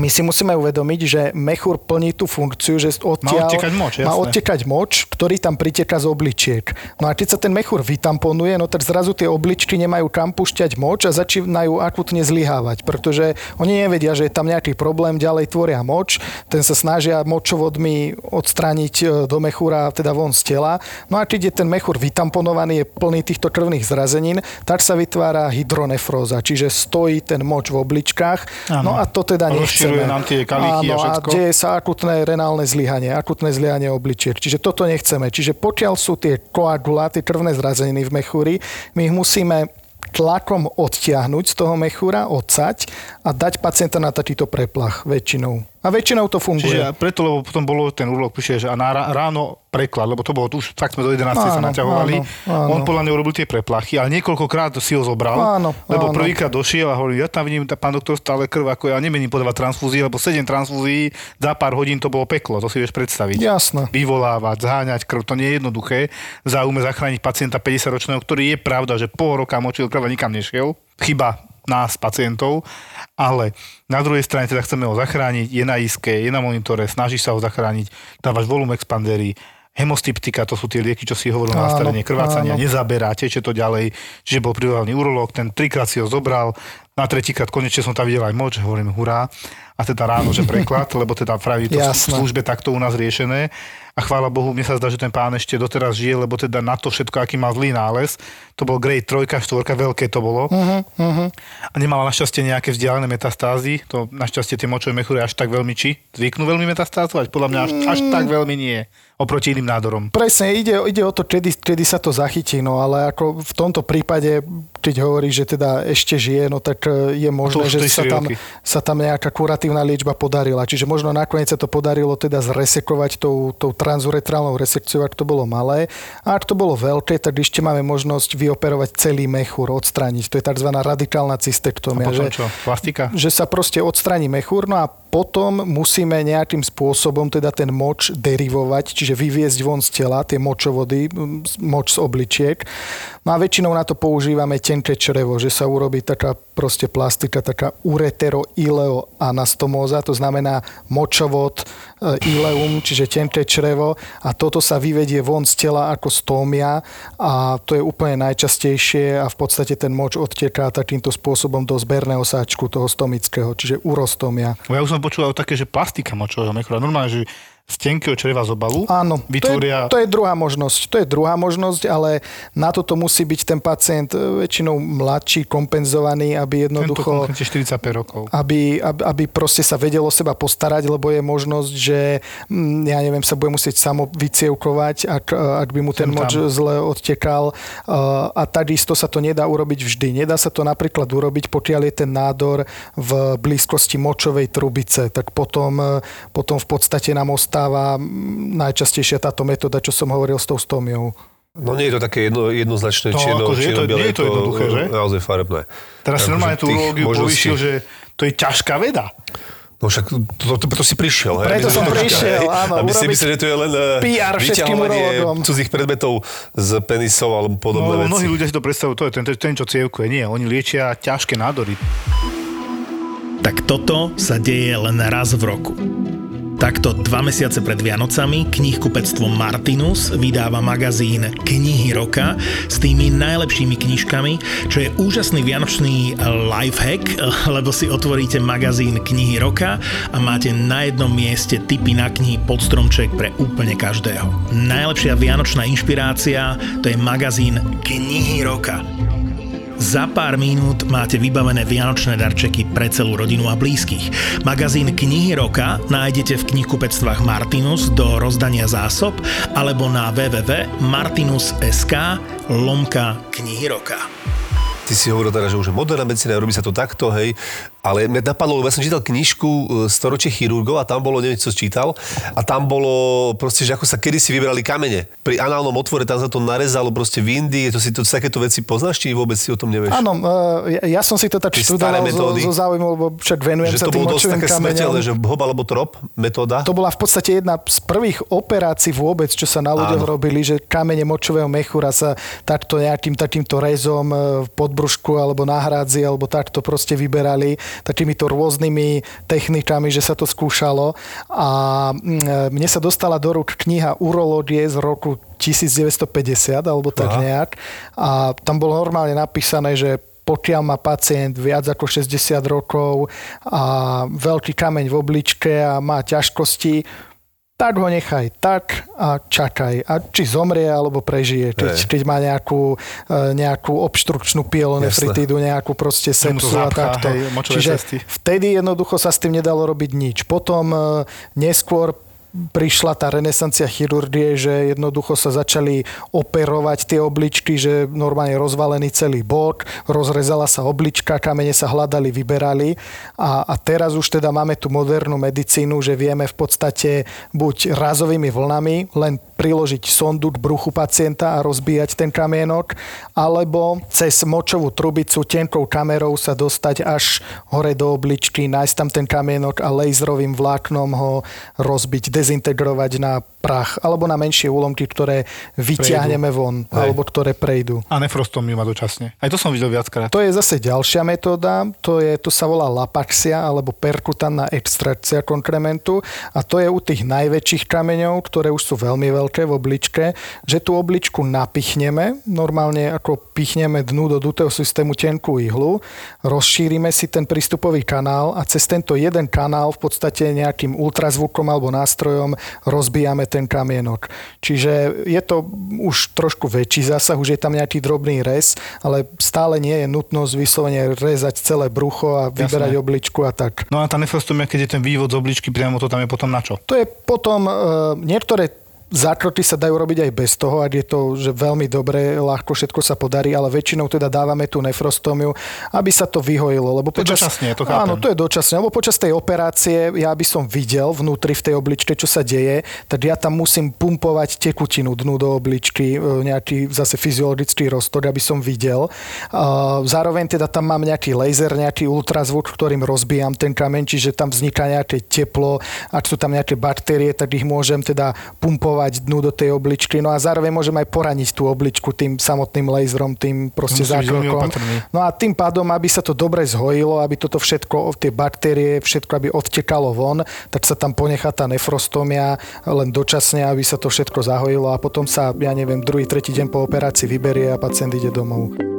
my si musíme uvedomiť, že mechúr plní tú funkciu, že odtiaľ odtekať moč, má odtekať moč, ktorý tam priteka z obličiek. No a keď sa ten mechúr vytamponuje, no tak zrazu tie obličky nemajú kam pušťať moč a začínajú akutne zlyhávať, pretože oni nevedia, že je tam nejaký problém, ďalej tvoria moč, ten sa snažia močovodmi odstrániť e, do mechúra, teda von z tela. No a keď je ten mechúr vytamponovaný, je plný týchto krvných zrazenín, tak sa vytvára hydronefróza, čiže stojí ten moč v obličkách. No Áno. a to teda Rozširuje nechceme. nám tie kalíky a Áno, všetko. deje sa akutné renálne zlyhanie, akutné zlyhanie obličiek. Čiže toto nechceme. Čiže pokiaľ sú tie koaguláty, krvné zrazeniny v mechúri, my ich musíme tlakom odtiahnuť z toho mechúra, odsať a dať pacienta na takýto preplach väčšinou. A väčšinou to funguje. Čiže preto, lebo potom bolo ten úrlok, prišiel, že a na rá- ráno preklad, lebo to bolo, už fakt sme do 11. sa Áno, naťahovali. áno, áno. On podľa mňa urobil tie preplachy, ale niekoľkokrát si ho zobral, Áno, lebo áno. prvýkrát došiel a hovorí, ja tam vidím, tá- pán doktor, stále krv, ako ja nemením podávať transfúzie, lebo 7 transfúzií za pár hodín to bolo peklo, to si vieš predstaviť. Jasné. Vyvolávať, zháňať krv, to nie je jednoduché. V záujme zachrániť pacienta 50-ročného, ktorý je pravda, že pol roka močil krv a nikam nešiel. Chyba nás, pacientov, ale na druhej strane teda chceme ho zachrániť, je na iske, je na monitore, snažíš sa ho zachrániť, dávaš volum expandery, hemostyptika, to sú tie lieky, čo si hovoril na Áno, nastavenie krvácania, áno. nezaberá, teče to ďalej, čiže bol privolávny urológ, ten trikrát si ho zobral, na tretíkrát konečne som tam videl aj moč, hovorím hurá, a teda ráno, že preklad, lebo teda praví to v službe takto u nás riešené. A chvála Bohu, mne sa zdá, že ten pán ešte doteraz žije, lebo teda na to všetko, aký má zlý nález, to bol grade 3, 4, veľké to bolo. Uh-huh, uh-huh. A nemala našťastie nejaké vzdialené metastázy, to našťastie tie močové mechúry až tak veľmi či zvyknú veľmi metastázovať, podľa mňa až, až tak veľmi nie, oproti iným nádorom. Presne, ide, ide o to, kedy, kedy sa to zachytí, no ale ako v tomto prípade, keď hovorí, že teda ešte žije, no tak e, je možné, že sa tam, roky. sa tam nejaká kuratívna liečba podarila. Čiže možno nakoniec sa to podarilo teda zresekovať tou, tou transuretrálnou resekciou, ak to bolo malé. A ak to bolo veľké, tak ešte máme možnosť vyoperovať celý mechúr, odstrániť. To je tzv. radikálna A cystektómia. potom že- čo, plastika? že sa proste odstraní mechúr, no a potom musíme nejakým spôsobom teda ten moč derivovať, čiže vyviezť von z tela tie močovody, moč z obličiek. No a väčšinou na to používame tenké črevo, že sa urobí taká proste plastika, taká ureteroileoanastomóza, to znamená močovod, ileum, čiže tenké črevo a toto sa vyvedie von z tela ako stómia a to je úplne najčastejšie a v podstate ten moč odteká takýmto spôsobom do zberného sáčku toho stomického, čiže urostomia. Ja už som počúval také, že plastika močového mechúra, normálne, že z tenkého čreva z obalu Áno, vytvoria... to, je, to je druhá možnosť. To je druhá možnosť, ale na toto musí byť ten pacient e, väčšinou mladší, kompenzovaný, aby tento jednoducho... konkrétne 45 rokov. aby, aby, aby proste sa vedelo o seba postarať, lebo je možnosť, že mm, ja neviem, sa bude musieť samo vycievkovať, ak, ak by mu ten moč zle odtekal. Uh, A takisto sa to nedá urobiť vždy. Nedá sa to napríklad urobiť, pokiaľ je ten nádor v blízkosti močovej trubice. Tak potom, potom v podstate nám ostáva mm, najčastejšia táto metóda, čo som hovoril s tou stomiou. No nie je to také jedno, jednoznačné No, čierno, akože je to- čierno-biele, nie je to jednoduché, že? Naozaj farebné. Teraz si Akože normálne tú tých urológiu povýšil, že to je ťažká veda. No však to, to, preto si prišiel. hej? Preto Aby som si- prišiel, hej? áno, Aby si urobiť mysleli, že to je len eh, PR vyťahovanie cudzích predmetov z penisov alebo podobné No, veci. mnohí ľudia si to predstavujú, to je ten, ten čo cievkuje. Nie, oni liečia ťažké nádory. Tak toto sa deje len raz v roku. Takto dva mesiace pred Vianocami knihkupectvo Martinus vydáva magazín Knihy roka s tými najlepšími knižkami, čo je úžasný vianočný lifehack, lebo si otvoríte magazín Knihy roka a máte na jednom mieste tipy na knihy pod stromček pre úplne každého. Najlepšia vianočná inšpirácia to je magazín Knihy roka. Za pár minút máte vybavené vianočné darčeky pre celú rodinu a blízkych. Magazín Knihy roka nájdete v knihkupectvách Martinus do rozdania zásob alebo na www.martinus.sk lomka knihy roka. Ty si hovoril teda, že už je moderná medicína, robí sa to takto, hej. Ale mňa napadlo, ja som čítal knižku e, Storočie chirurgov a tam bolo, neviem, čo čítal, a tam bolo proste, že ako sa kedysi vybrali kamene. Pri análnom otvore tam sa to narezalo proste v Indii, to si to, takéto veci poznáš, či vôbec si o tom nevieš? Áno, e, ja, ja som si to tak študoval zo, zo záujmu, lebo však venujem že sa to bolo dosť také kameňom. že hob alebo trop metóda. To bola v podstate jedna z prvých operácií vôbec, čo sa na ľuďoch robili, že kamene močového mechúra sa takto nejakým takýmto rezom e, v podbrušku alebo na hrádzi alebo takto proste vyberali takýmito rôznymi technikami, že sa to skúšalo. A mm, mne sa dostala do rúk kniha Urológie z roku 1950 alebo tak Aha. nejak. A tam bolo normálne napísané, že pokiaľ má pacient viac ako 60 rokov a veľký kameň v obličke a má ťažkosti, tak ho nechaj tak a čakaj. A či zomrie, alebo prežije. Keď, keď má nejakú, e, nejakú obštrukčnú pielonefritídu, nejakú proste sepsu a takto. hej, Čiže cesty. vtedy jednoducho sa s tým nedalo robiť nič. Potom e, neskôr prišla tá renesancia chirurgie, že jednoducho sa začali operovať tie obličky, že normálne rozvalený celý bok, rozrezala sa oblička, kamene sa hľadali, vyberali. A, a teraz už teda máme tú modernú medicínu, že vieme v podstate buď razovými vlnami len priložiť sondu k bruchu pacienta a rozbíjať ten kamienok, alebo cez močovú trubicu tenkou kamerou sa dostať až hore do obličky, nájsť tam ten kamienok a laserovým vláknom ho rozbiť, dezintegrovať na prach alebo na menšie úlomky, ktoré vyťahneme von alebo ktoré prejdú. A nefrostomiu má dočasne. Aj to som videl viackrát. To je zase ďalšia metóda, to, je, to sa volá lapaxia alebo perkutánna extrakcia konkrementu a to je u tých najväčších kameňov, ktoré už sú veľmi veľké v obličke, že tú obličku napichneme, normálne ako pichneme dnu do dutého systému tenkú ihlu, rozšírime si ten prístupový kanál a cez tento jeden kanál v podstate nejakým ultrazvukom alebo nástrojom rozbijame ten kamienok. Čiže je to už trošku väčší zásah, už je tam nejaký drobný rez, ale stále nie je nutnosť vyslovene rezať celé brucho a vyberať obličku a tak. No a tá nefrostomia, keď je ten vývod z obličky priamo, to tam je potom na čo? To je potom, e, niektoré zákroky sa dajú robiť aj bez toho, ak je to že veľmi dobre, ľahko všetko sa podarí, ale väčšinou teda dávame tú nefrostomiu, aby sa to vyhojilo. Lebo To je dočasne, to chápem. Áno, to je dočasne, lebo počas tej operácie ja by som videl vnútri v tej obličke, čo sa deje, tak ja tam musím pumpovať tekutinu dnu do obličky, e, nejaký zase fyziologický roztok, aby som videl. Zároveň teda tam mám nejaký laser, nejaký ultrazvuk, ktorým rozbijam ten kameň, čiže tam vzniká nejaké teplo, ak sú tam nejaké baktérie, tak ich môžem teda pumpovať dnu do tej obličky. No a zároveň môžem aj poraniť tú obličku tým samotným laserom, tým proste zákrokom. No a tým pádom, aby sa to dobre zhojilo, aby toto všetko, tie baktérie, všetko, aby odtekalo von, tak sa tam ponechá tá nefrostomia len dočasne, aby sa to všetko zahojilo a potom sa, ja neviem, druhý, tretí deň po operácii vyberie a pacient ide domov.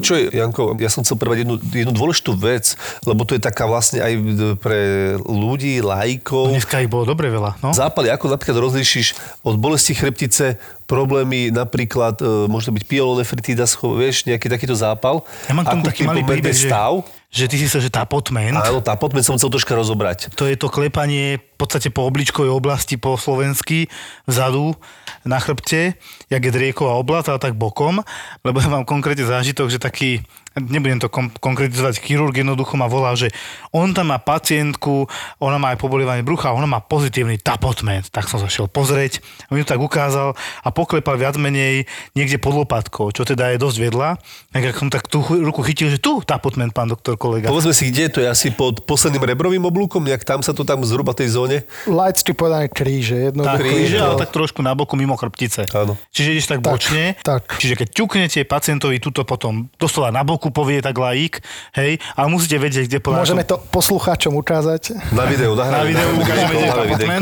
Počuj, Janko, ja som chcel prvať jednu, jednu dôležitú vec, lebo to je taká vlastne aj pre ľudí, lajkov. Dneska ich bolo dobre veľa. No? Zápaly, ako napríklad rozlíšiš od bolesti chrbtice, problémy napríklad, e, môže byť pielonefritída, vieš, nejaký takýto zápal. Ja mám k tomu taký malý príbeh, že, stav. že ty si sa, že tá potment, Áno, tá poďme som chcel troška rozobrať. to je to klepanie v podstate po obličkovej oblasti po slovensky vzadu na chrbte, jak je drieková oblasť, ale tak bokom, lebo ja mám konkrétne zážitok, že taký, nebudem to kom- konkretizovať, chirurg jednoducho ma volal, že on tam má pacientku, ona má aj pobolievanie brucha ona má pozitívny tapotment. Tak som sa šiel pozrieť, on ju tak ukázal a poklepal viac menej niekde pod lopatkou, čo teda je dosť vedľa. Tak som tak tú ruku chytil, že tu tapotment, pán doktor kolega. Povedzme si, kde je to je asi pod posledným rebrovým oblúkom, nejak tam sa to tam zhruba tej zóne. Laicky povedané kríže. Tak, Jednoducho kríže, to- ale tak trošku na boku mimo chrbtice. Áno. Čiže ideš tak, Tak, bočne. tak. Čiže keď ťuknete pacientovi túto potom doslova na boku povie tak laik, hej, ale musíte vedieť, kde podľa Môžeme to poslucháčom ukázať. Na videu, na videu ukážeme.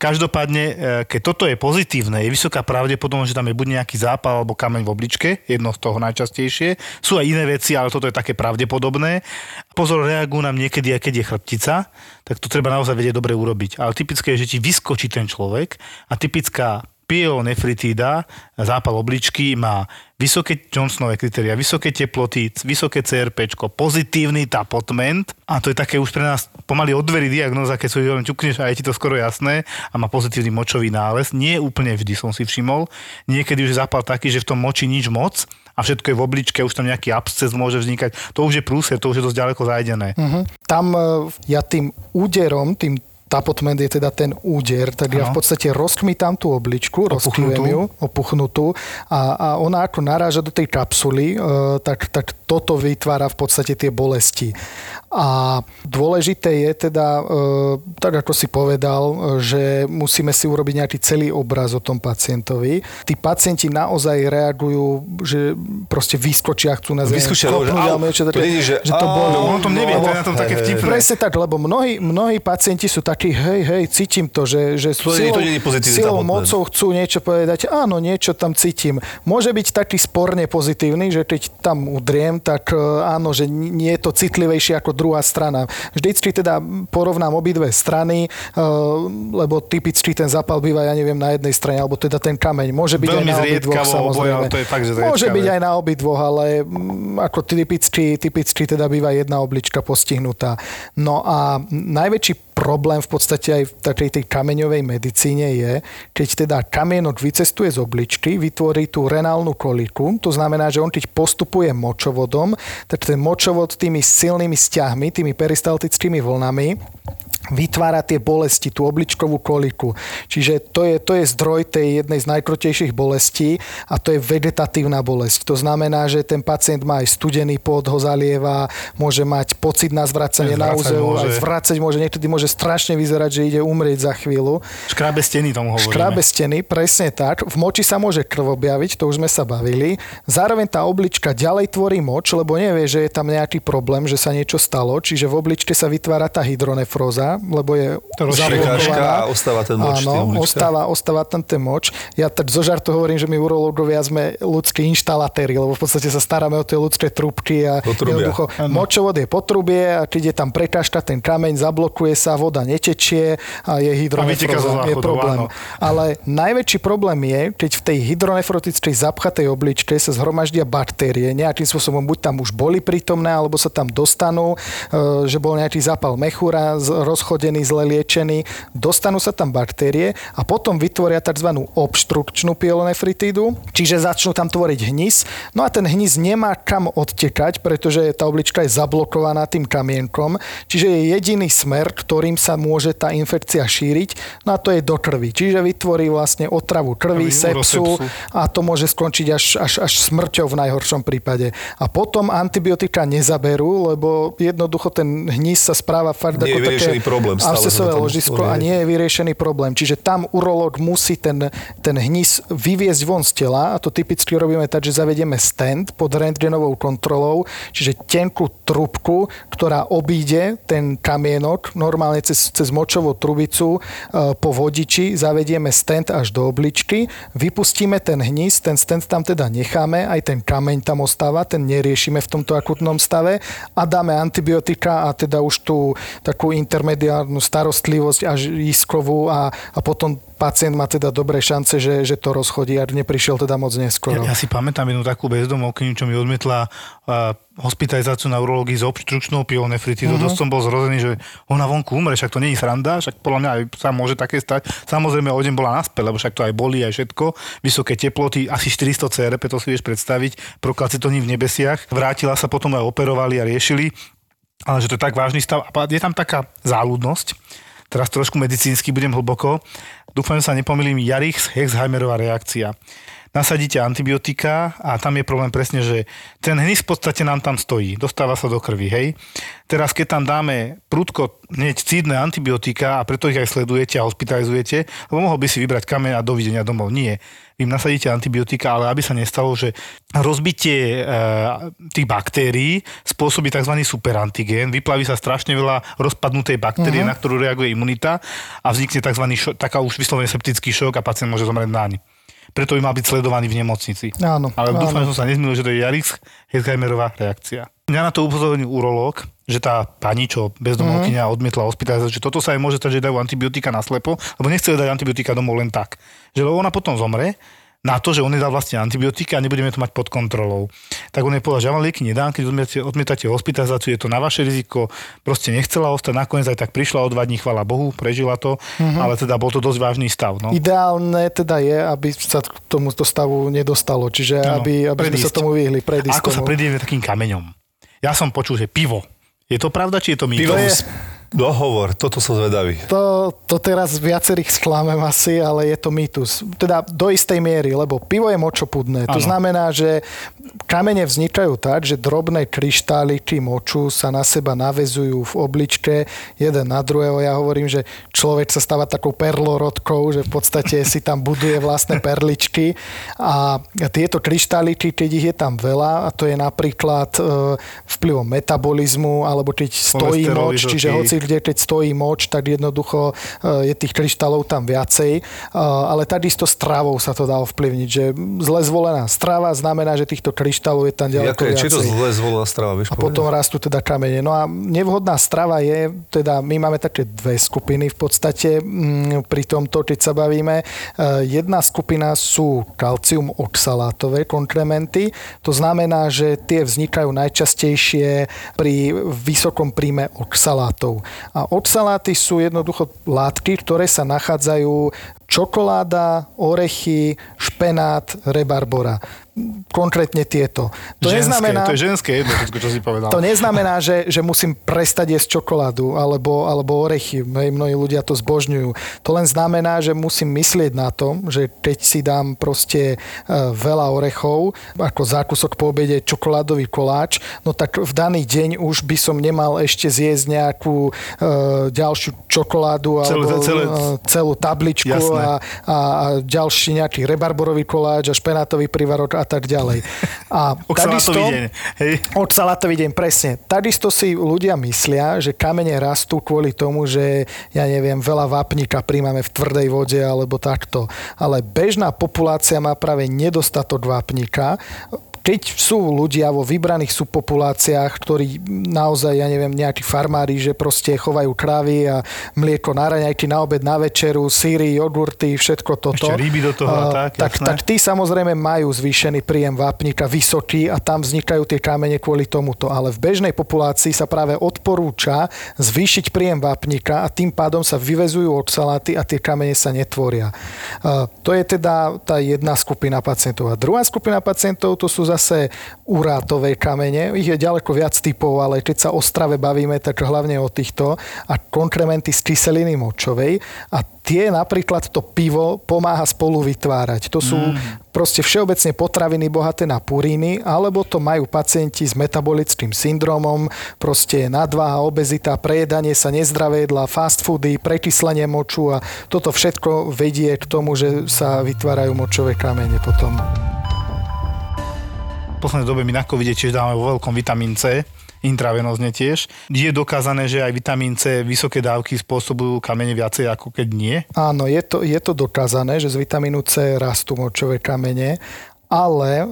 Každopádne, e, keď toto je pozitívne, je vysoká pravdepodobnosť, že tam je buď nejaký zápal alebo kameň v obličke, jedno z toho najčastejšie. Sú aj iné veci, ale toto je také pravdepodobné. Pozor, reagujú nám niekedy, aj keď je chrbtica, tak to treba naozaj vedieť dobre urobiť. Ale typické je, že ti vyskočí ten človek a typická pyelonefritída, zápal obličky, má vysoké Johnsonové kritéria, vysoké teploty, vysoké CRP, pozitívny tapotment a to je také už pre nás pomaly od dverí diagnoza, keď si len ťukneš a je ti to skoro jasné a má pozitívny močový nález. Nie úplne vždy som si všimol. Niekedy už je zápal taký, že v tom močí nič moc a všetko je v obličke, už tam nejaký absces môže vznikať. To už je prúser, to už je dosť ďaleko zajdené. Uh-huh. Tam e, ja tým úderom, tým tapotment je teda ten úder, tak ano. ja v podstate rozkmitám tú obličku, rozkmijem ju, opuchnutú a, a ona ako naráža do tej kapsuly, e, tak, tak toto vytvára v podstate tie bolesti. A dôležité je teda, e, tak ako si povedal, že musíme si urobiť nejaký celý obraz o tom pacientovi. Tí pacienti naozaj reagujú, že proste vyskočia, chcú zem. Vyskočia, že, au, čo také, to že, že to boli. No, on to nevie, to je na tom také vtipné. Presne tak, lebo mnohí, mnohí pacienti sú takí, hej, hej, cítim to, že, že to silou, to silou mocou chcú niečo povedať, áno, niečo tam cítim. Môže byť taký sporne pozitívny, že keď tam udriem, tak e, áno, že nie je to citlivejšie ako druhá strana. Vždycky teda porovnám obidve strany, eh, lebo typicky ten zápal býva, ja neviem, na jednej strane, alebo teda ten kameň. Môže byť Veľmi aj na obidvoch, samozrejme. Oboja, to je fakt, že Môže byť aj na obidvoch, ale mm, ako typicky, typicky teda býva jedna oblička postihnutá. No a najväčší problém v podstate aj v takej tej kameňovej medicíne je, keď teda kamienok vycestuje z obličky, vytvorí tú renálnu koliku, to znamená, že on keď postupuje močovodom, tak ten močovod tými silnými stiahmi, tými peristaltickými vlnami vytvára tie bolesti, tú obličkovú koliku. Čiže to je, to je zdroj tej jednej z najkrutejších bolestí a to je vegetatívna bolesť. To znamená, že ten pacient má aj studený pod, ho zalieva, môže mať pocit na zvracanie na úzeu, aj zvracať môže, niekedy môže strašne vyzerať, že ide umrieť za chvíľu. Škrábe steny tomu hovoríme. Škrábe steny, presne tak. V moči sa môže krv objaviť, to už sme sa bavili. Zároveň tá oblička ďalej tvorí moč, lebo nevie, že je tam nejaký problém, že sa niečo stalo, čiže v obličke sa vytvára tá hydronefróza, lebo je zablokovaná. a ostáva ten moč. Áno, ostáva, ostáva tam ten moč. Ja tak zo žartu hovorím, že my urológovia sme ľudskí inštalatéri, lebo v podstate sa staráme o tie ľudské trúbky a jednoducho močovod je potrubie a keď je tam prekážka, ten kameň zablokuje sa, voda netečie a je hydronefróza. Je problém. Áno. Ale najväčší problém je, keď v tej hydronefrotickej zapchatej obličke sa zhromaždia baktérie, nejakým spôsobom buď tam už boli prítomné, alebo sa tam dostanú, e, že bol nejaký zápal mechúra, rozchodený, zle liečený, dostanú sa tam baktérie a potom vytvoria tzv. obštrukčnú pielonefritídu, čiže začnú tam tvoriť hnis. No a ten hnis nemá kam odtekať, pretože tá oblička je zablokovaná tým kamienkom, čiže je jediný smer, ktorým sa môže tá infekcia šíriť, no a to je do krvi. Čiže vytvorí vlastne otravu krvi, sepsu a to môže skončiť až, až, až smrťou v najhoršom prípade. A potom antibiotika nezaberú, lebo jednoducho ten hnis sa správa fakt ako také problém. Abscesové ložisko a nie je vyriešený problém. Čiže tam urológ musí ten, ten hnis vyviezť von z tela a to typicky robíme tak, že zavedieme stent pod rentgenovou kontrolou, čiže tenkú trubku, ktorá obíde ten kamienok normálne cez, cez močovú trubicu e, po vodiči, zavedieme stent až do obličky, vypustíme ten hnis, ten stent tam teda necháme, aj ten kameň tam ostáva, ten neriešime v tomto akutnom stave a dáme antibiotika a teda už tú takú intermediálnu mediálnu starostlivosť až iskovú a, a potom pacient má teda dobré šance, že, že to rozchodí a neprišiel teda moc neskoro. Ja, ja si pamätám jednu takú bezdomovkyňu, čo mi odmietla uh, hospitalizáciu na urológii s obštručnou pyelonefritidou. Uh-huh. Dosť som bol zrozený, že ona vonku umre, však to nie je sranda, však podľa mňa aj sa môže také stať. Samozrejme, o deň bola naspäť, lebo však to aj boli, aj všetko. Vysoké teploty, asi 400 CRP, to si vieš predstaviť, prokalcitóny v nebesiach. Vrátila sa potom aj operovali a riešili ale že to je tak vážny stav. A je tam taká záľudnosť, teraz trošku medicínsky budem hlboko, dúfam, že sa nepomýlim, Jarichs Hexheimerová reakcia. Nasadíte antibiotika a tam je problém presne, že ten hnis v podstate nám tam stojí, dostáva sa do krvi, hej. Teraz keď tam dáme prudko hneď cídne antibiotika a preto ich aj sledujete a hospitalizujete, lebo mohol by si vybrať kameň a dovidenia domov. Nie. Vy im nasadíte antibiotika, ale aby sa nestalo, že rozbitie e, tých baktérií spôsobí tzv. superantigén, vyplaví sa strašne veľa rozpadnutej baktérie, uh-huh. na ktorú reaguje imunita a vznikne tzv. Šo- taká už vyslovene septický šok a pacient môže zomrieť naň preto by mal byť sledovaný v nemocnici. Áno, Ale áno. dúfam, že som sa nezmýlil, že to je Jarix Herzheimerová reakcia. Mňa na to upozornil urológ, že tá pani, čo bezdomovkyňa odmietla hospitalizáciu, že toto sa aj môže stať, že dajú antibiotika naslepo, lebo nechceli dať antibiotika domov len tak. Že lebo ona potom zomre, na to, že on nedal vlastne antibiotika a nebudeme to mať pod kontrolou. Tak on je povedal, že ja vám lieky nedám, keď odmietate, odmietate hospitalizáciu, je to na vaše riziko, proste nechcela ostať, nakoniec aj tak prišla o dva dní, chvala Bohu, prežila to, mm-hmm. ale teda bol to dosť vážny stav. No. Ideálne teda je, aby sa k tomuto stavu nedostalo, čiže Áno, aby, aby sme sa tomu vyhli, predísť Ako sa tomu. predídeme takým kameňom? Ja som počul, že pivo. Je to pravda, či je to mýtus? Pivo s- No hovor, toto som zvedavý. To, to teraz viacerých sklamem asi, ale je to mýtus. Teda do istej miery, lebo pivo je močopudné. To Áno. znamená, že kamene vznikajú tak, že drobné kryštáliky moču sa na seba navezujú v obličke jeden na druhého. Ja hovorím, že človek sa stáva takou perlorodkou, že v podstate si tam buduje vlastné perličky a tieto kryštáliky, keď ich je tam veľa, a to je napríklad e, vplyvom metabolizmu, alebo keď stojí moč, čiže hoci kde keď stojí moč, tak jednoducho e, je tých kryštálov tam viacej. E, Ale takisto stravou sa to dá ovplyvniť, že zle zvolená strava znamená, že týchto kryštálov je tam ďaleko je, či to viacej. zle zvolená strava, vieš A potom rastú teda kamene. No a nevhodná strava je, teda my máme také dve skupiny v podstate mm, pri tomto, keď sa bavíme. E, Jedna skupina sú kalcium oxalátové konkrementy. To znamená, že tie vznikajú najčastejšie pri vysokom príjme oxalátov. A oxaláty sú jednoducho látky, ktoré sa nachádzajú čokoláda, orechy, špenát, rebarbora. Konkrétne tieto. To ženské, neznamená... to je ženské jedno, všetko, čo si povedal. To neznamená, že, že musím prestať jesť čokoládu alebo, alebo orechy. Mnohí ľudia to zbožňujú. To len znamená, že musím myslieť na to, že keď si dám proste e, veľa orechov, ako zákusok po obede čokoládový koláč, no tak v daný deň už by som nemal ešte zjesť nejakú e, ďalšiu čokoládu Celú- alebo celé- e, celú tabličku Jasné. a, a, a ďalší nejaký rebarborový koláč a špenátový privarok a tak ďalej. A Oxalátový deň. Hej. Oxalátový deň, presne. Takisto si ľudia myslia, že kamene rastú kvôli tomu, že ja neviem, veľa vápnika príjmame v tvrdej vode alebo takto. Ale bežná populácia má práve nedostatok vápnika keď sú ľudia vo vybraných subpopuláciách, ktorí naozaj, ja neviem, nejakí farmári, že proste chovajú kravy a mlieko na raňajky, na obed, na večeru, síry, jogurty, všetko toto. Ešte ryby do toho a tak, tak, jasné. tak tí samozrejme majú zvýšený príjem vápnika vysoký a tam vznikajú tie kamene kvôli tomuto. Ale v bežnej populácii sa práve odporúča zvýšiť príjem vápnika a tým pádom sa vyvezujú oxaláty a tie kamene sa netvoria. Uh, To je teda tá jedna skupina pacientov. A druhá skupina pacientov to sú zase urátové kamene. Ich je ďaleko viac typov, ale keď sa o strave bavíme, tak hlavne o týchto a konkrementy z kyseliny močovej a tie napríklad to pivo pomáha spolu vytvárať. To sú mm. proste všeobecne potraviny bohaté na puríny, alebo to majú pacienti s metabolickým syndromom, proste nadváha, obezita, prejedanie sa nezdravé jedla, fast foody, prekyslenie moču a toto všetko vedie k tomu, že sa vytvárajú močové kamene potom. Poslednej dobe my na covide tiež dávame vo veľkom vitamín C, intravenózne tiež. Je dokázané, že aj vitamín C vysoké dávky spôsobujú kamene viacej ako keď nie? Áno, je to, je to dokázané, že z vitamínu C rastú močové kamene, ale e,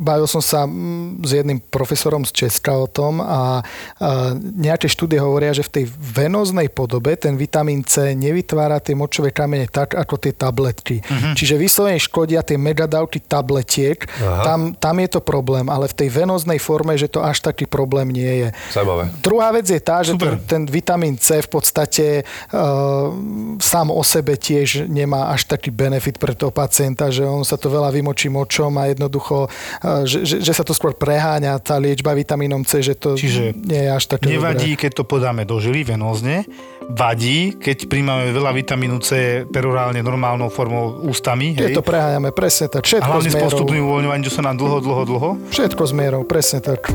bavil som sa mm, s jedným profesorom z Česka o tom a e, nejaké štúdie hovoria, že v tej venóznej podobe ten vitamín C nevytvára tie močové kamene tak, ako tie tabletky. Uh-huh. Čiže vyslovene škodia tie megadávky tabletiek, tam, tam je to problém, ale v tej venóznej forme, že to až taký problém nie je. Zaujímavé. Druhá vec je tá, že Super. ten, ten vitamín C v podstate uh, sám o sebe tiež nemá až taký benefit pre toho pacienta, že on sa to veľa vymočí močom a jednoducho, e, že, že, že sa to skôr preháňa tá liečba vitamínom C, že to Čiže nie je až také Nevadí, dobré. keď to podáme do žily venózne, vadí, keď príjmame veľa vitamínu C perorálne normálnou formou ústami, hej? to preháňame, presne tak. Všetko hlavne s postupným uvoľňovaním, čo sa nám dlho, dlho, dlho. Všetko s mierou, presne tak.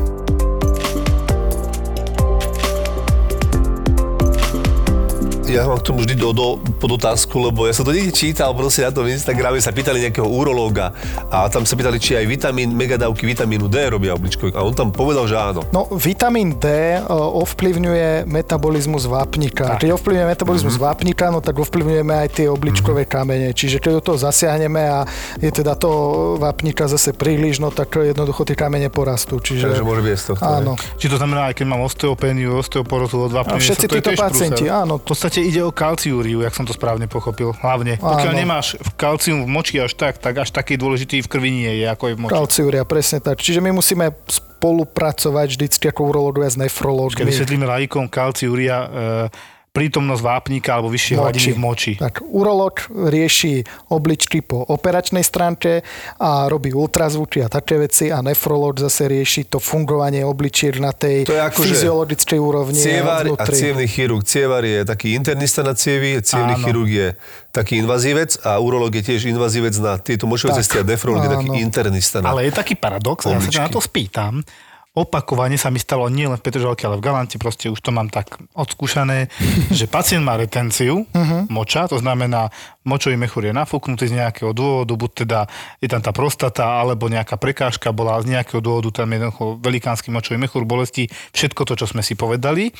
Ja mám k tomu vždy do, do, pod otázku, lebo ja som to niekde čítal, proste na tom Instagrame sa pýtali nejakého urológa a tam sa pýtali, či aj vitamín, megadávky vitamínu D robia obličkovi. A on tam povedal, že áno. No, vitamín D e, ovplyvňuje metabolizmus vápnika. Keď ovplyvňuje metabolizmus Mhm. vápnika, no tak ovplyvňujeme aj tie obličkové kamene. Čiže keď do toho zasiahneme a je teda to vápnika zase príliš, no tak jednoducho tie kamene porastú. Čiže, Takže môže byť z tohto. Áno. Či to znamená, aj keď mám osteopéniu, osteoporozu od A vápnenia, všetci títo pacienti, prúser. áno. V podstate ide o kalciúriu, jak som to správne pochopil. Hlavne. Pokiaľ Áno. nemáš v kalcium v moči až tak, tak až taký dôležitý v krvi nie je, ako je v moči. Kalciúria, presne tak. Čiže my musíme spolupracovať vždycky ako urológovia s Keď nefrológmi. vysvetlíme laikom kalciúria, e, prítomnosť vápnika alebo vyššie hladiny v moči. Tak urológ rieši obličky po operačnej stránke a robí ultrazvuky a také veci a nefrológ zase rieši to fungovanie obličiek na tej To je akože fyziologickej úrovni Cievar a cievný chirurg. Cievar je taký internista na cievy, cievný Áno. chirurg je taký invazívec a urológ je tiež invazívec na tieto močové cesty a defrológ je taký internista na... Ale je taký paradox, a ja sa Obličky. na to spýtam, opakovane sa mi stalo nielen v Petržalke, ale v Galante, proste už to mám tak odskúšané, že pacient má retenciu Mhm. moča, to znamená, močový mechúr je nafúknutý z nejakého dôvodu, buď teda je tam tá prostata, alebo nejaká prekážka bola z nejakého dôvodu, tam je jednoducho velikánsky močový mechúr, bolesti, všetko to, čo sme si povedali.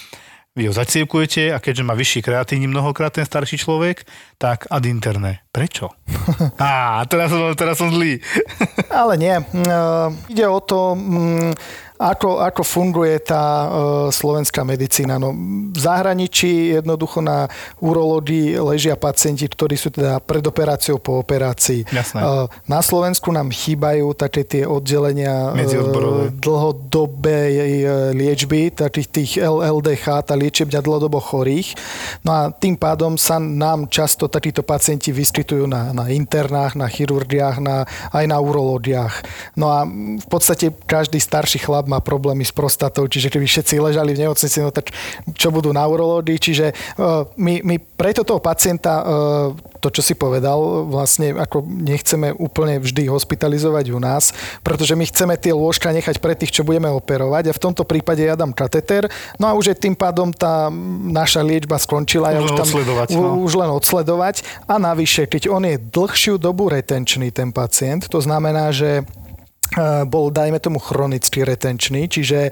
Vy ho zacievkujete a keďže má vyšší kreatín mnohokrát ten starší človek, tak ad interne. Prečo? Á, teraz som, teraz som zlý. Ale nie. Uh, ide o to, mm, ako, ako funguje tá uh, slovenská medicína. No, v zahraničí jednoducho na urológii ležia pacienti, ktorí sú teda pred operáciou po operácii. Jasné. Uh, na Slovensku nám chýbajú také tie oddelenia Medziodborové. dlhodobej e, liečby, takých tých LLDH, tá liečebňa dlhodobo chorých. No a tým pádom sa nám často takíto pacienti vyskytujú na, na internách, na chirurgiách, na, aj na urológiách. No a v podstate každý starší chlap má problémy s prostatou, čiže keby všetci ležali v nemocnici, no tak čo budú na urológii, čiže uh, my, my preto toho pacienta uh, to, čo si povedal, vlastne ako nechceme úplne vždy hospitalizovať u nás, pretože my chceme tie lôžka nechať pre tých, čo budeme operovať a v tomto prípade ja dám kateter, no a už je tým pádom tá naša liečba skončila. ja Už len odsledovať, u- no. už len odsledovať a navyše, keď on je dlhšiu dobu retenčný, ten pacient, to znamená, že e, bol, dajme tomu, chronicky retenčný, čiže e,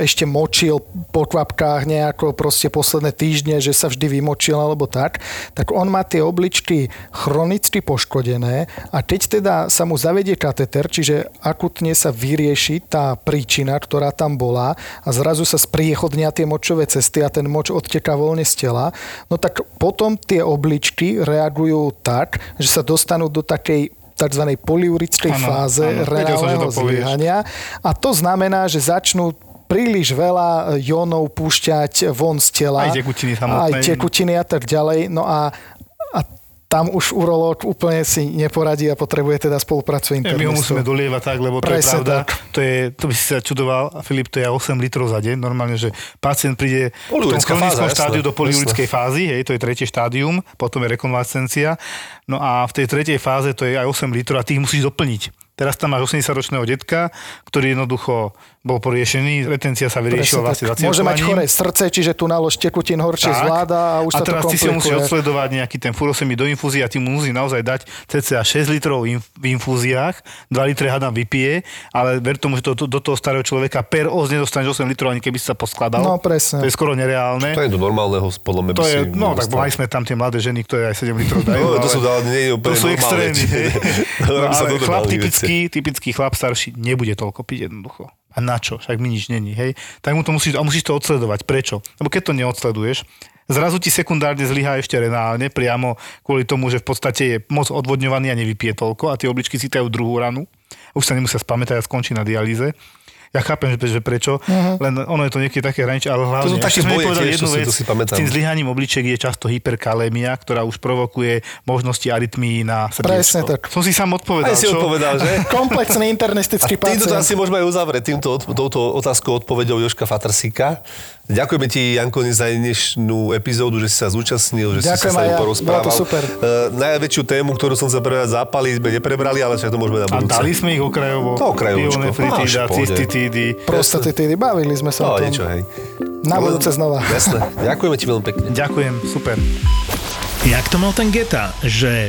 ešte močil po kvapkách nejako proste posledné týždne, že sa vždy vymočil alebo tak, tak on má tie obličky chronicky poškodené a keď teda sa mu zavedie kateter, čiže akutne sa vyrieši tá príčina, ktorá tam bola a zrazu sa spriechodnia tie močové cesty a ten moč odteká voľne z tela, no tak potom tie obličky reagujú tak, že sa dostanú do takej tzv. poliurickej Áno, fáze že reálneho zlyhania. A to znamená, že začnú príliš veľa jónov púšťať von z tela. Aj tekutiny samotné. Aj tekutiny a tak ďalej. No a, a tam už urológ úplne si neporadí a potrebuje teda spoluprácu Nie, my ho musíme dolievať tak, lebo to Presne je pravda. tak. To, je, to by si sa čudoval, Filip, to je 8 litrov za deň. Normálne, že pacient príde v tom chronickom fáza, štádiu jasné, do poliurickej fázy, hej, to je tretie štádium, potom je rekonvalescencia. No a v tej tretej fáze to je aj 8 litrov a ty ich musíš doplniť. Teraz tam máš 80-ročného detka, ktorý jednoducho bol poriešený, retencia sa vyriešila vlastne tak. Môže mať choré srdce, čiže tú nálož tekutín horšie Tak. zvláda a už a sa to teraz ty si ho musíš komplikuje. odsledovať nejaký ten furosemid do infúzie a ty mu musí naozaj dať cca 6 litrov inf- v infúziách, 2 litre hádam vypije, ale ver tomu, že to, to, do toho starého človeka per os nedostaneš 8 litrov, ani keby si sa poskladal. No, presne. To je skoro nereálne. To je do normálneho, podľa mňa To si je, no tak mali sme tam tie mladé ženy, ktoré aj 7 litrov dajú. No, to ale sú dá- nie je to úplne sú extrémy. To No, ale chlap. Typický, typický chlap starší nebude toľko piť jednoducho. A na čo? Však mi nič není, hej? Tak mu to musíš, a musíš to odsledovať. Prečo? Lebo keď to neodsleduješ, zrazu ti sekundárne zlyhá ešte renálne, priamo kvôli tomu, že v podstate je moc odvodňovaný a nevypije toľko a tie obličky cítajú druhú ranu. Už sa nemusia spamätať a skončí na dialýze. Ja chápem, že, že prečo, uh-huh. len ono je to niekedy také hraničné, ale hlavne... To sú také boje tiež, jednu to si- vec, to si. S tým zlyhaním obličiek je často hyperkalémia, ktorá už provokuje možnosti arytmii na srdiečko. Presne tak. Som si sám odpovedal, Aj si čo? odpovedal, že? Komplexný A internistický týmto to pacient. asi môžeme aj uzavrieť týmto, od- touto otázkou odpovedou Joška Fatrsika. Ďakujeme ti, Jankoni, za dnešnú epizódu, že si sa zúčastnil, že Ďakujem si sa ja. porozprával. Bolo to super. Uh, najväčšiu tému, ktorú som sa prvá zápali, sme neprebrali, ale však to môžeme na A budúce. dali sme ich okrajovo. To okrajovočko. Pionefritída, cystitídy. Prostatitídy, bavili sme sa No, o tom. niečo, hej. Na budúce znova. Jasné. Ďakujeme ti veľmi pekne. Ďakujem, super. Jak to mal ten Geta, že